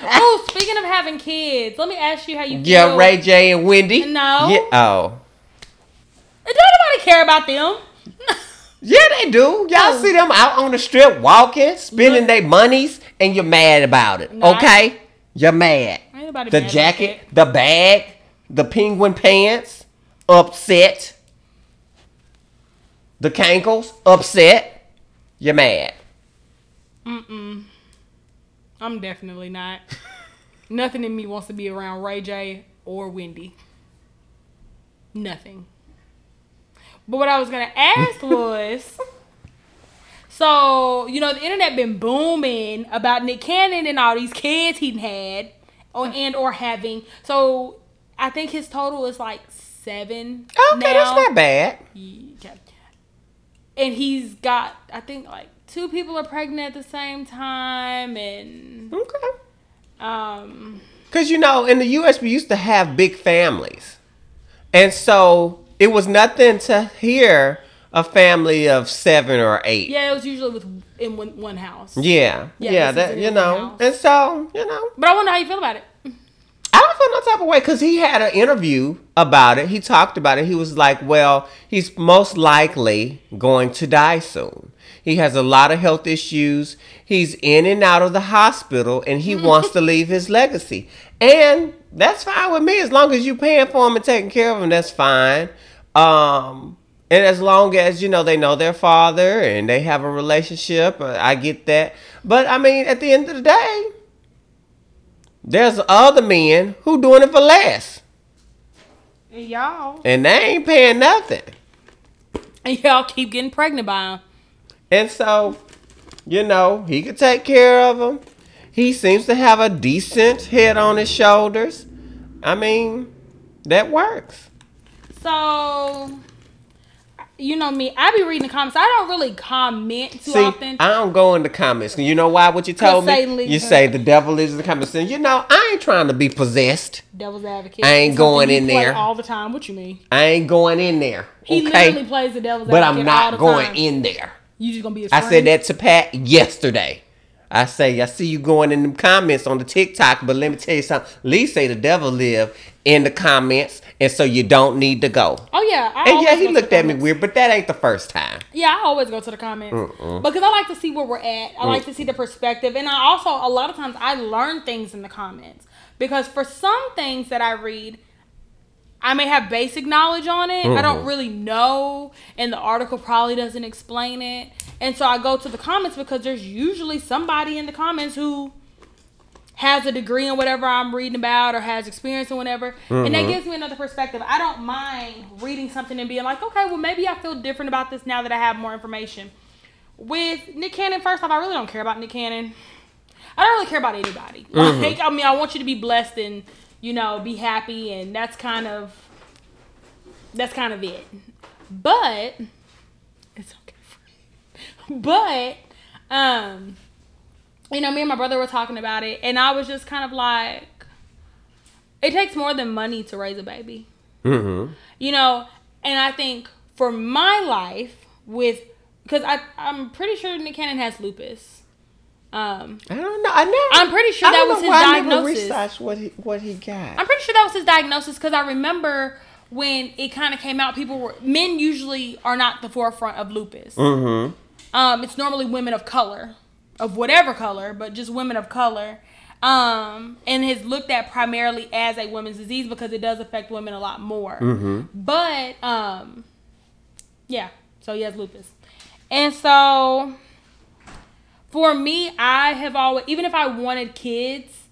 S1: <laughs> oh, speaking of having kids, let me ask you how you feel.
S2: yeah, Ray J and Wendy.
S1: No.
S2: Yeah, oh.
S1: Don't nobody care about them. <laughs>
S2: Yeah, they do. Y'all see them out on the strip walking, spending their monies, and you're mad about it.
S1: No, I-
S2: okay? You're mad.
S1: Ain't
S2: The
S1: mad
S2: jacket, the bag, the penguin pants, upset. The cankles, upset. You're mad.
S1: Mm-mm. I'm definitely not. Nothing in me wants to be around Ray J or Wendy. Nothing. But what I was gonna ask <laughs> was, so you know the internet been booming about Nick Cannon and all these kids he had, or and or having. So I think his total is like seven.
S2: Okay, that's not bad.
S1: Yeah. And he's got, I think, like two people are pregnant at the same time, and
S2: Okay.
S1: um,
S2: Because, you know, in the U.S., we used to have big families. And so it was nothing to hear a family of seven or eight.
S1: yeah, it was usually with in one, one house.
S2: Yeah.
S1: Yeah,
S2: Yeah, that, you know.
S1: house.
S2: And so, you know,
S1: But I wonder how you feel about it.
S2: I don't feel no type of way because he had an interview about it. He talked about it. He was like, well, he's most likely going to die soon. He has a lot of health issues. He's in and out of the hospital and he <laughs> wants to leave his legacy. And that's fine with me as long as you're paying for him and taking care of him, that's fine. Um and as long as you know they know their father and they have a relationship, uh, I get that. But I mean, at the end of the day, there's other men who doing it for less,
S1: And y'all,
S2: and they ain't paying nothing.
S1: and y'all keep getting pregnant by him.
S2: And so, you know, he could take care of them. He seems to have a decent head on his shoulders. I mean, that works.
S1: So, you know me, I be reading the comments. I don't really comment too
S2: See,
S1: often.
S2: I don't go in the comments. You know why? What you told me? You say the devil is in the comments. And you know, I ain't trying to be possessed.
S1: Devil's advocate.
S2: I ain't going in there.
S1: all the time. What you mean?
S2: I ain't going in there.
S1: He
S2: okay,
S1: literally plays the devil's
S2: but
S1: advocate
S2: I'm
S1: all
S2: not
S1: the
S2: going
S1: time.
S2: in there.
S1: You just gonna be.
S2: I said that to Pat yesterday. I say, I see you going in the comments on the TikTok, but let me tell you something. Lee say the devil live in the comments, and so you don't need to go.
S1: Oh yeah. I
S2: And yeah, he looked at me weird, but that ain't the first time.
S1: Yeah, I always go to the comments because I like to see where we're at. I
S2: Mm.
S1: like to see the perspective, and I also a lot of times I learn things in the comments because for some things that I read, I may have basic knowledge on it. I don't
S2: Mhm.
S1: really know, and the article probably doesn't explain it. And so I go to the comments because there's usually somebody in the comments who has a degree in whatever I'm reading about or has experience in whatever. And that
S2: Mhm.
S1: gives me another perspective. I don't mind reading something and being like, okay, well, maybe I feel different about this now that I have more information. With Nick Cannon, first off, I really don't care about Nick Cannon. I don't really care about anybody. Like, I mean, I want you to be blessed and, you know, be happy, and that's kind of, that's kind of it. But, it's okay for me. But, um, you know, me and my brother were talking about it, and I was just kind of like, it takes more than money to raise a baby.
S2: Mm-hmm.
S1: You know, and I think for my life, with, because I, I'm pretty sure Nick Cannon has lupus. Um,
S2: I don't know. I never.
S1: I'm pretty sure
S2: I
S1: that was his
S2: why I never
S1: diagnosis.
S2: researched what he what he got.
S1: I'm pretty sure that was his diagnosis because I remember when it kind of came out, people were men usually are not the forefront of lupus.
S2: mm-hmm.
S1: Um, it's normally women of color, of whatever color, but just women of color. Um, and is looked at primarily as a women's disease because it does affect women a lot more.
S2: Mm-hmm.
S1: But um, yeah, so he has lupus, and so for me, I have always, even if I wanted kids,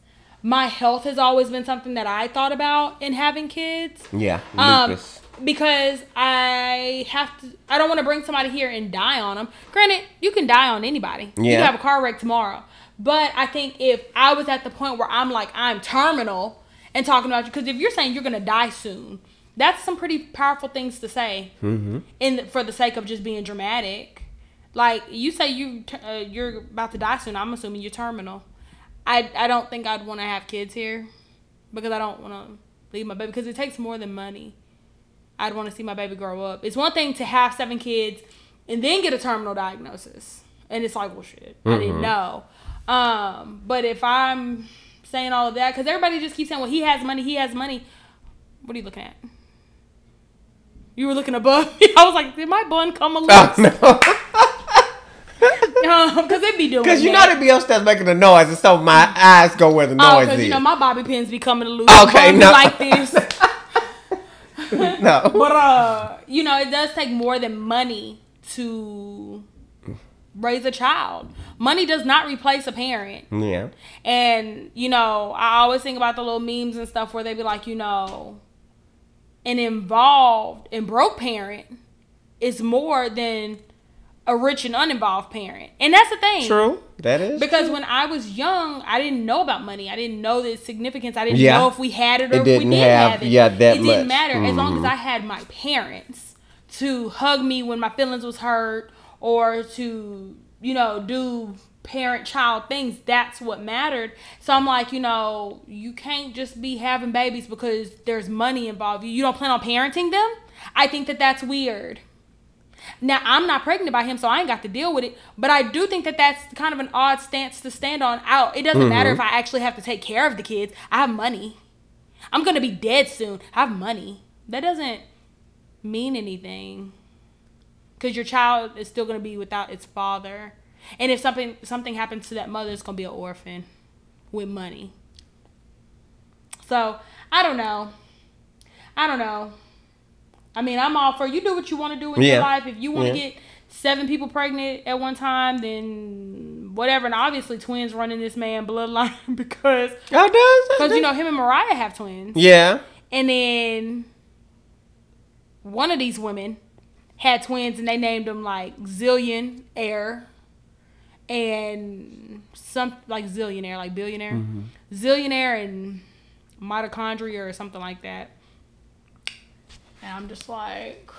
S1: my health has always been something that I thought about in having kids.
S2: Yeah.
S1: Um, because I have to, I don't want to bring somebody here and die on them. Granted, you can die on anybody. You
S2: Yeah.
S1: can have a car wreck tomorrow. But I think if I was at the point where I'm like, I'm terminal and talking about you, because if you're saying you're going to die soon, that's some pretty powerful things to say
S2: mm-hmm.
S1: in for the sake of just being dramatic. Like you say you uh, you're about to die soon. I'm assuming you're terminal. I I don't think I'd want to have kids here because I don't want to leave my baby because it takes more than money. I'd want to see my baby grow up. It's one thing to have seven kids and then get a terminal diagnosis, and it's like, well, shit, I didn't
S2: Mhm.
S1: know. Um, but if I'm saying all of that, because everybody just keeps saying, well, he has money, he has money. What are you looking at? You were looking above me. <laughs> I was like, did my bun come <laughs> a
S2: Oh no. <laughs>
S1: Because they be doing
S2: Because you know
S1: that.
S2: they be upstairs making the noise, and so my eyes go where the
S1: Oh,
S2: noise
S1: because
S2: is.
S1: you know my bobby pins be coming loose.
S2: Okay, no.
S1: like this. <laughs> <laughs>
S2: no.
S1: But uh, you know, it does take more than money to raise a child. Money does not replace a parent.
S2: yeah.
S1: And, you know, I always think about the little memes and stuff where they be like, you know, an involved and broke parent is more than a rich and uninvolved parent. And that's the thing.
S2: True. That is.
S1: Because when I was young, I didn't know about money. I didn't know the significance. I didn't
S2: Yeah.
S1: know if we had it or
S2: It
S1: if we
S2: didn't have-
S1: have, it.
S2: yeah, that
S1: it
S2: much.
S1: didn't matter as long as
S2: Mhm.
S1: I had my parents to hug me when my feelings was hurt or to, you know, do parent child things. That's what mattered. So I'm like, you know, you can't just be having babies because there's money involved. You you don't plan on parenting them? I think that that's weird. Now I'm not pregnant by him, so I ain't got to deal with it. But I do think that that's kind of an odd stance to stand on. Out. It doesn't matter mm-hmm. if I actually have to take care of the kids. I have money. I'm gonna be dead soon. I have money. That doesn't mean anything. Cause your child is still gonna be without its father, and if something something happens to that mother, it's gonna be an orphan with money. So I don't know. I don't know. I mean, I'm all for you do what you want to do in
S2: Yeah.
S1: your life. If you want to
S2: Yeah.
S1: get seven people pregnant at one time, then whatever. And obviously, twins running this man bloodline <laughs> because
S2: Oh, does
S1: because you know him and Mariah have twins,
S2: Yeah.
S1: and then one of these women had twins, and they named them like Zillion Air and some like zillionaire, like billionaire, zillionaire and mitochondria or something like that. And I'm just like,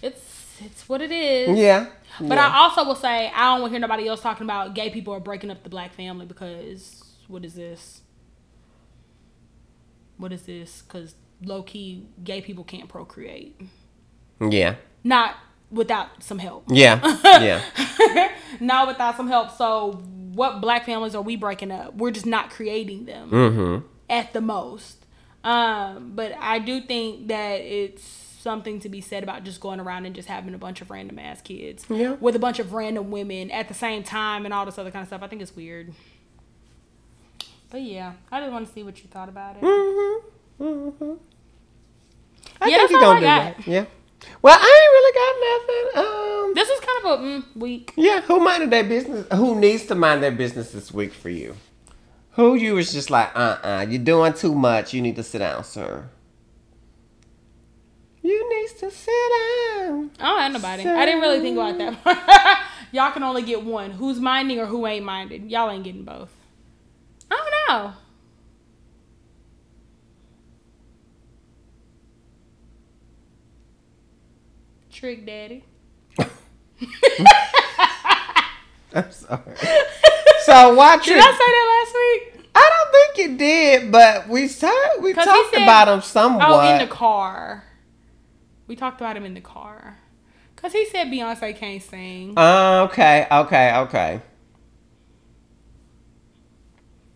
S1: it's it's what it is.
S2: Yeah.
S1: But
S2: yeah.
S1: I also will say I don't want to hear nobody else talking about gay people are breaking up the black family because what is this? What is this? Because low key, gay people can't procreate.
S2: Yeah.
S1: Not without some help.
S2: Yeah. <laughs> Yeah. <laughs>
S1: Not without some help. So what black families are we breaking up? We're just not creating them
S2: Mm-hmm.
S1: at the most. Um, but I do think that it's something to be said about just going around and just having a bunch of random ass kids
S2: Yeah.
S1: with a bunch of random women at the same time and all this other kind of stuff. I think it's weird. But yeah, I just want to see what you thought about it.
S2: Mm-hmm. Mm-hmm. I
S1: Yeah,
S2: think
S1: all
S2: gonna do that. Yeah. Well, I ain't really got nothing. Um.
S1: This is kind of a mm, week.
S2: Yeah. Who minded their business? Who needs to mind their business this week for you? Who you was just like, uh, uh you're doing too much. You need to sit down, sir. You need to sit down.
S1: I don't have nobody. I didn't really think about that. <laughs> Y'all can only get one. Who's minding or who ain't minded? Y'all ain't getting both. I don't know. Trick Daddy. <laughs> <laughs> <laughs>
S2: I'm sorry. so why
S1: Did? I say that last week?
S2: I don't think you did, but we talked. We talked
S1: said-
S2: about him somewhat.
S1: Oh, in the car. We talked about him in the car. Cause he said Beyonce can't sing.
S2: Uh, okay, okay, okay,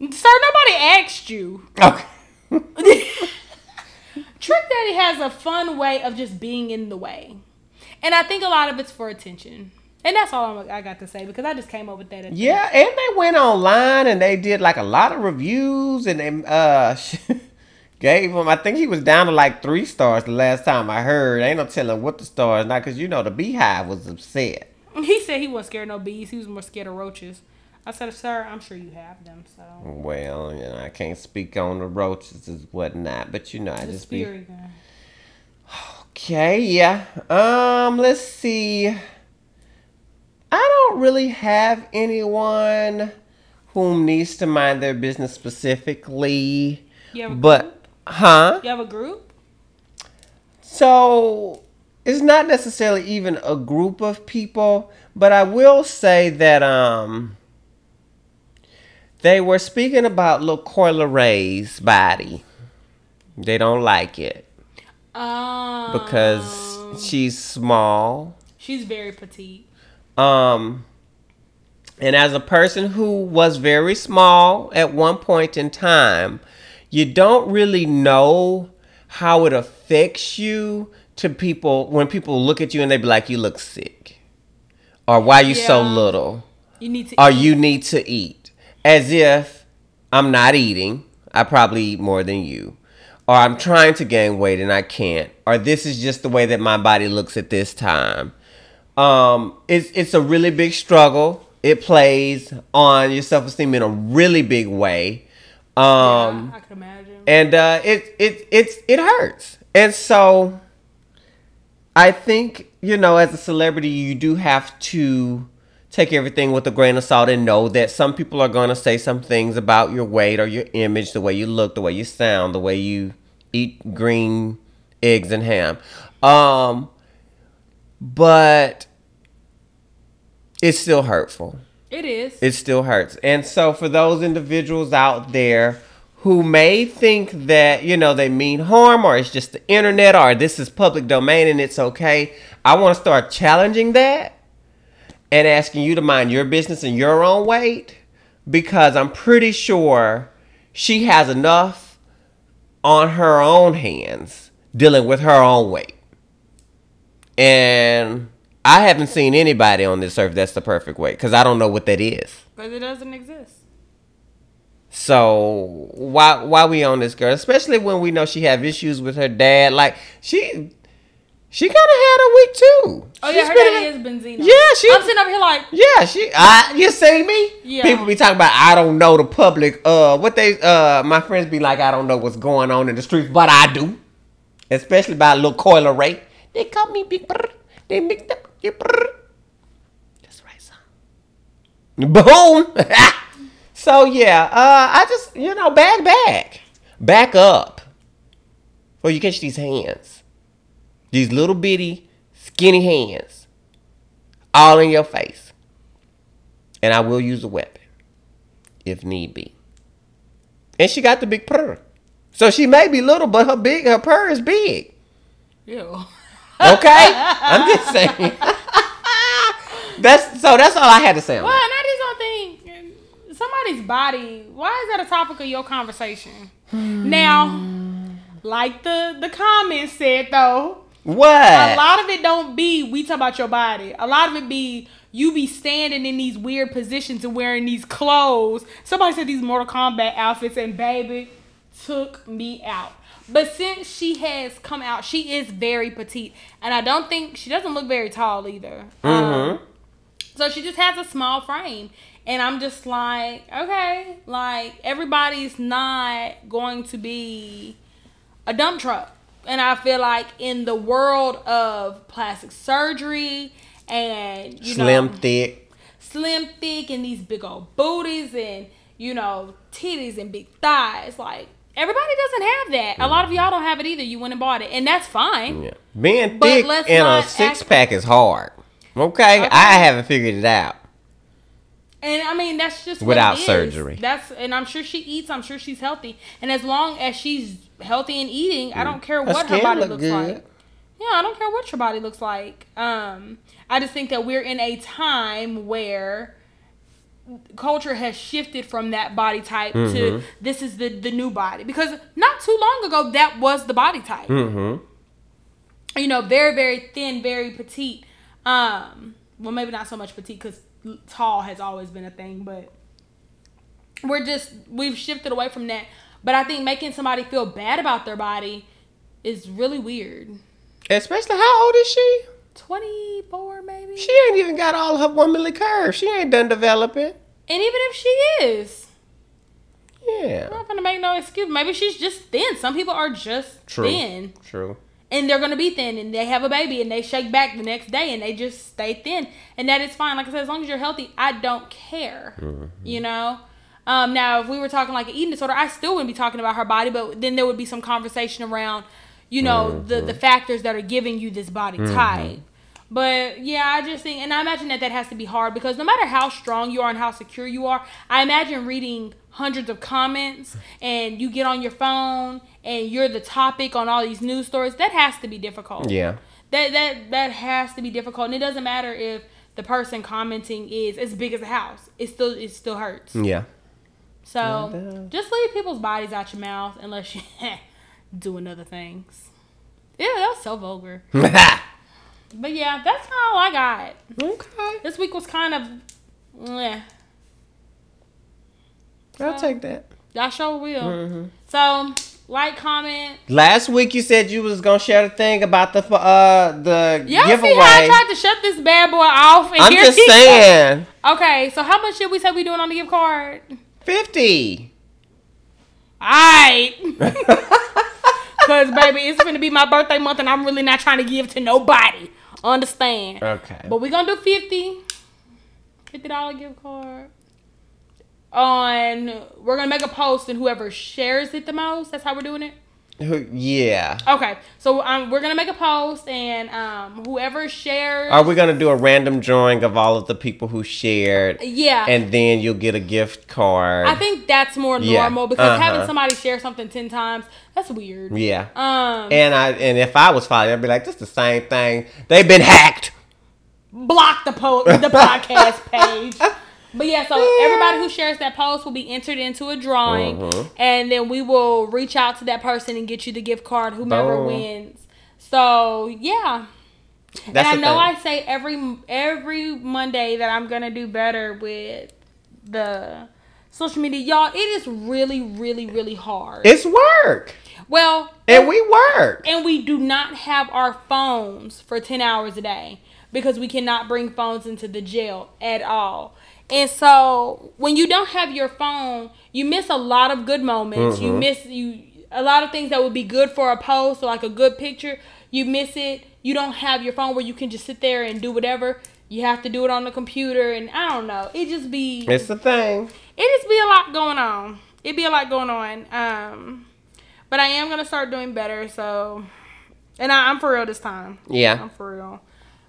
S1: Sir, nobody asked you.
S2: okay. <laughs>
S1: Trick Daddy has a fun way of just being in the way. And I think a lot of it's for attention. And that's all I'm, I got to say because I just came up with that. At the-
S2: Yeah, and they went online and they did like a lot of reviews and they uh <laughs> gave him. I think he was down to like three stars the last time I heard. Ain't no telling what the stars not because you know the BeyHive was upset.
S1: He said he wasn't scared of no bees. He was more scared of roaches. I said, sir, I'm sure you have them. So
S2: Well, you know I can't speak on the roaches and whatnot, but you know I
S1: the
S2: just be. Okay, yeah. Um, let's see. I don't really have anyone whom needs to mind their business specifically.
S1: You have a
S2: But
S1: group?
S2: huh?
S1: You have a group?
S2: So it's not necessarily even a group of people, but I will say that um they were speaking about Coi Leray's body. They don't like it
S1: Um,
S2: because she's small.
S1: she's very petite.
S2: Um, and as a person who was very small at one point in time, you don't really know how it affects you to people when people look at you and they be like, "You look sick," or "Why you so little,"
S1: You need to.
S2: or
S1: eat.
S2: "You need to eat," as if I'm not eating. I probably eat more than you. Or I'm trying to gain weight and I can't. Or this is just the way that my body looks at this time um it's it's a really big struggle it plays on your self-esteem in a really big way Um,
S1: yeah, I can imagine.
S2: and uh, it it it's it hurts. And so, I think you know, as a celebrity, you do have to take everything with a grain of salt and know that some people are going to say some things about your weight or your image, the way you look, the way you sound, the way you eat green eggs and ham. Um, but it's still hurtful
S1: it is.
S2: it still hurts. And so for those individuals out there who may think that, you know, they mean harm or it's just the internet or this is public domain and it's okay, I want to start challenging that and asking you to mind your business in your own weight because I'm pretty sure she has enough on her own hands dealing with her own weight. And I haven't seen anybody on this earth that's the perfect weight because I don't know what that is.
S1: but it doesn't exist.
S2: So why why we on this girl, especially when we know she have issues with her dad? Like she she kind of had a week too.
S1: Oh
S2: She's
S1: yeah, her
S2: been-
S1: daddy is Benzino.
S2: Yeah, she-
S1: I'm sitting over here like,
S2: Yeah, she. I you see me?
S1: Yeah.
S2: People be talking about I don't know the public. Uh, what they uh, my friends be like I don't know what's going on in the streets, but I do. Especially by little Coi Leray. They call me Big Brr. They make up your brr. That's right, son. Boom. <laughs> so yeah, uh, I just you know back back, back up, before you catch these hands, these little bitty skinny hands, all in your face, and I will use a weapon if need be. And she got the big purr, so she may be little, but her big her purr is big.
S1: ew.
S2: Okay, I'm just saying. <laughs> that's so. That's all I had to say.
S1: Well, and I just don't think somebody's body. Why is that a topic of your conversation? Hmm. Now, like the the comments said though,
S2: What?
S1: a lot of it don't be we talk about your body. A lot of it be you be standing in these weird positions and wearing these clothes. Somebody said these Mortal Kombat outfits and baby took me out. But since she has come out, she is very petite, and I don't think she doesn't look very tall either. Um, so she just has a small frame. And I'm just like, okay, like everybody's not going to be a dump truck. And I feel like in the world of plastic surgery and you
S2: Slim
S1: know
S2: thick.
S1: slim thick and these big old booties and you know titties and big thighs, like everybody doesn't have that. A lot of y'all don't have it either. You went and bought it, and that's fine.
S2: Yeah. Being
S1: But
S2: thick in a six
S1: act-
S2: pack is hard. Okay?
S1: Okay.
S2: I haven't figured it out.
S1: And I mean, that's just what
S2: Without surgery.
S1: That's and I'm sure she eats. I'm sure she's healthy. And as long as she's healthy and eating, I don't care
S2: Her
S1: what her body
S2: look
S1: looks
S2: good.
S1: like. Yeah, I don't care what your body looks like. Um, I just think that we're in a time where culture has shifted from that body type to
S2: Mm-hmm.
S1: this is the the new body because not too long ago that was the body type
S2: Mm-hmm.
S1: you know, very, very thin, very petite. Um, well, maybe not so much petite because tall has always been a thing, but we're just we've shifted away from that. But I think making somebody feel bad about their body is really weird.
S2: Especially how old is she?
S1: Twenty four, maybe.
S2: She ain't even got all her womanly curves. She ain't done developing.
S1: and even if she is,
S2: yeah, I'm
S1: not gonna make no excuse. Maybe she's just thin. Some people are just
S2: True.
S1: thin.
S2: True.
S1: and they're gonna be thin and they have a baby and they shake back the next day and they just stay thin and that is fine like i said as long as you're healthy i don't care you know um, now if we were talking like an eating disorder i still wouldn't be talking about her body but then there would be some conversation around you know the the mm-hmm. factors that are giving you this body mm-hmm. type. But yeah i just think and i imagine that that has to be hard because no matter how strong you are and how secure you are i imagine reading hundreds of comments and you get on your phone and you're the topic on all these news stories that has to be difficult.
S2: Yeah.
S1: that that that has to be difficult. And it doesn't matter if the person commenting is as big as a house it still it still hurts.
S2: Yeah.
S1: so just leave people's bodies out your mouth unless you <laughs> doing other things yeah that was so vulgar <laughs> but yeah that's all i got
S2: okay.
S1: this week was kind of yeah
S2: I'll take that.
S1: I sure will.
S2: Mm-hmm.
S1: So, like, comment.
S2: Last week you said you was gonna share the thing about the uh the
S1: Y'all
S2: giveaway.
S1: see how I tried to shut this bad boy off? And
S2: I'm
S1: here
S2: just saying.
S1: Okay, so how much should we say we doing on the gift card?
S2: Fifty.
S1: Alright. <laughs> Cause baby, it's gonna be my birthday month and I'm really not trying to give to nobody. Understand.
S2: Okay.
S1: But we're gonna do 50 50 dollar gift card. On we're gonna make a post and whoever shares it the most, that's how we're doing it.
S2: Who- yeah.
S1: Okay, so um, we're gonna make a post, and um, whoever shares,
S2: Are we gonna do a random drawing of all of the people who shared,
S1: yeah,
S2: and then you'll get a gift card?
S1: I think that's more
S2: Yeah,
S1: normal because having
S2: uh-huh.
S1: somebody share something ten times that's weird.
S2: Yeah.
S1: Um,
S2: And I and if I was following, I'd be like, "This the same thing. They've been hacked."
S1: block the po- the <laughs> podcast page. But yeah, so everybody who shares that post will be entered into a drawing,
S2: Mhm.
S1: and then we will reach out to that person and get you the gift card, whomever
S2: Boom.
S1: wins. So yeah,
S2: That's
S1: and I know
S2: thing.
S1: I say every every Monday that I'm gonna do better with the social media, y'all. It is really, really, really hard.
S2: It's work,
S1: well,
S2: and we work.
S1: and we do not have our phones for 10 hours a day because we cannot bring phones into the jail at all. And so when you don't have your phone, you miss a lot of good moments. You
S2: Mhm.
S1: miss you a lot of things that would be good for a post or like a good picture. You miss it. You don't have your phone where you can just sit there and do whatever. You have to do it on the computer and I don't know. It just be
S2: It's the thing.
S1: it just be a lot going on. It be a lot going on. Um, but I am gonna start doing better. So, and I, I'm for real this time.
S2: Yeah.
S1: I'm for real.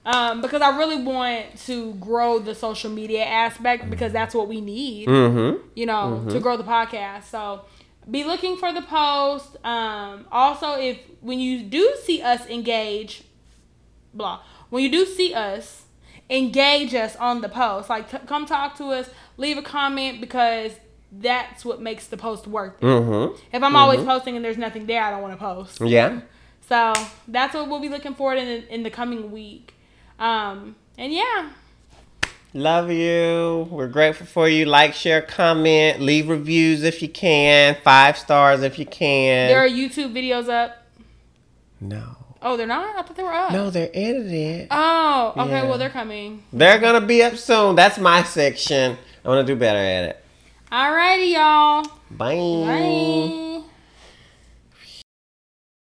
S1: Um, because I really want to grow the social media aspect because that's what we need.
S2: Mm-hmm.
S1: You know, to grow the podcast. So, be looking for the post. Um, also, if when you do see us engage, blah, when you do see us engage us on the post, like t- come talk to us, leave a comment because that's what makes the post worth it.
S2: Mm-hmm.
S1: If I'm always posting and there's nothing there, I don't want to post.
S2: Yeah.
S1: So that's what we'll be looking forward in in the coming week. Um, and yeah,
S2: Love you. We're grateful for you. Like, share, comment, leave reviews if you can. Five stars if you can.
S1: there are YouTube videos up.
S2: no.
S1: Oh, they're not. I thought they were up.
S2: No, they're edited.
S1: Oh, okay.
S2: Yeah.
S1: Well, they're coming.
S2: They're gonna be up soon. That's my section. I'm gonna do better at it.
S1: Alrighty, y'all.
S2: Bye.
S1: Bye.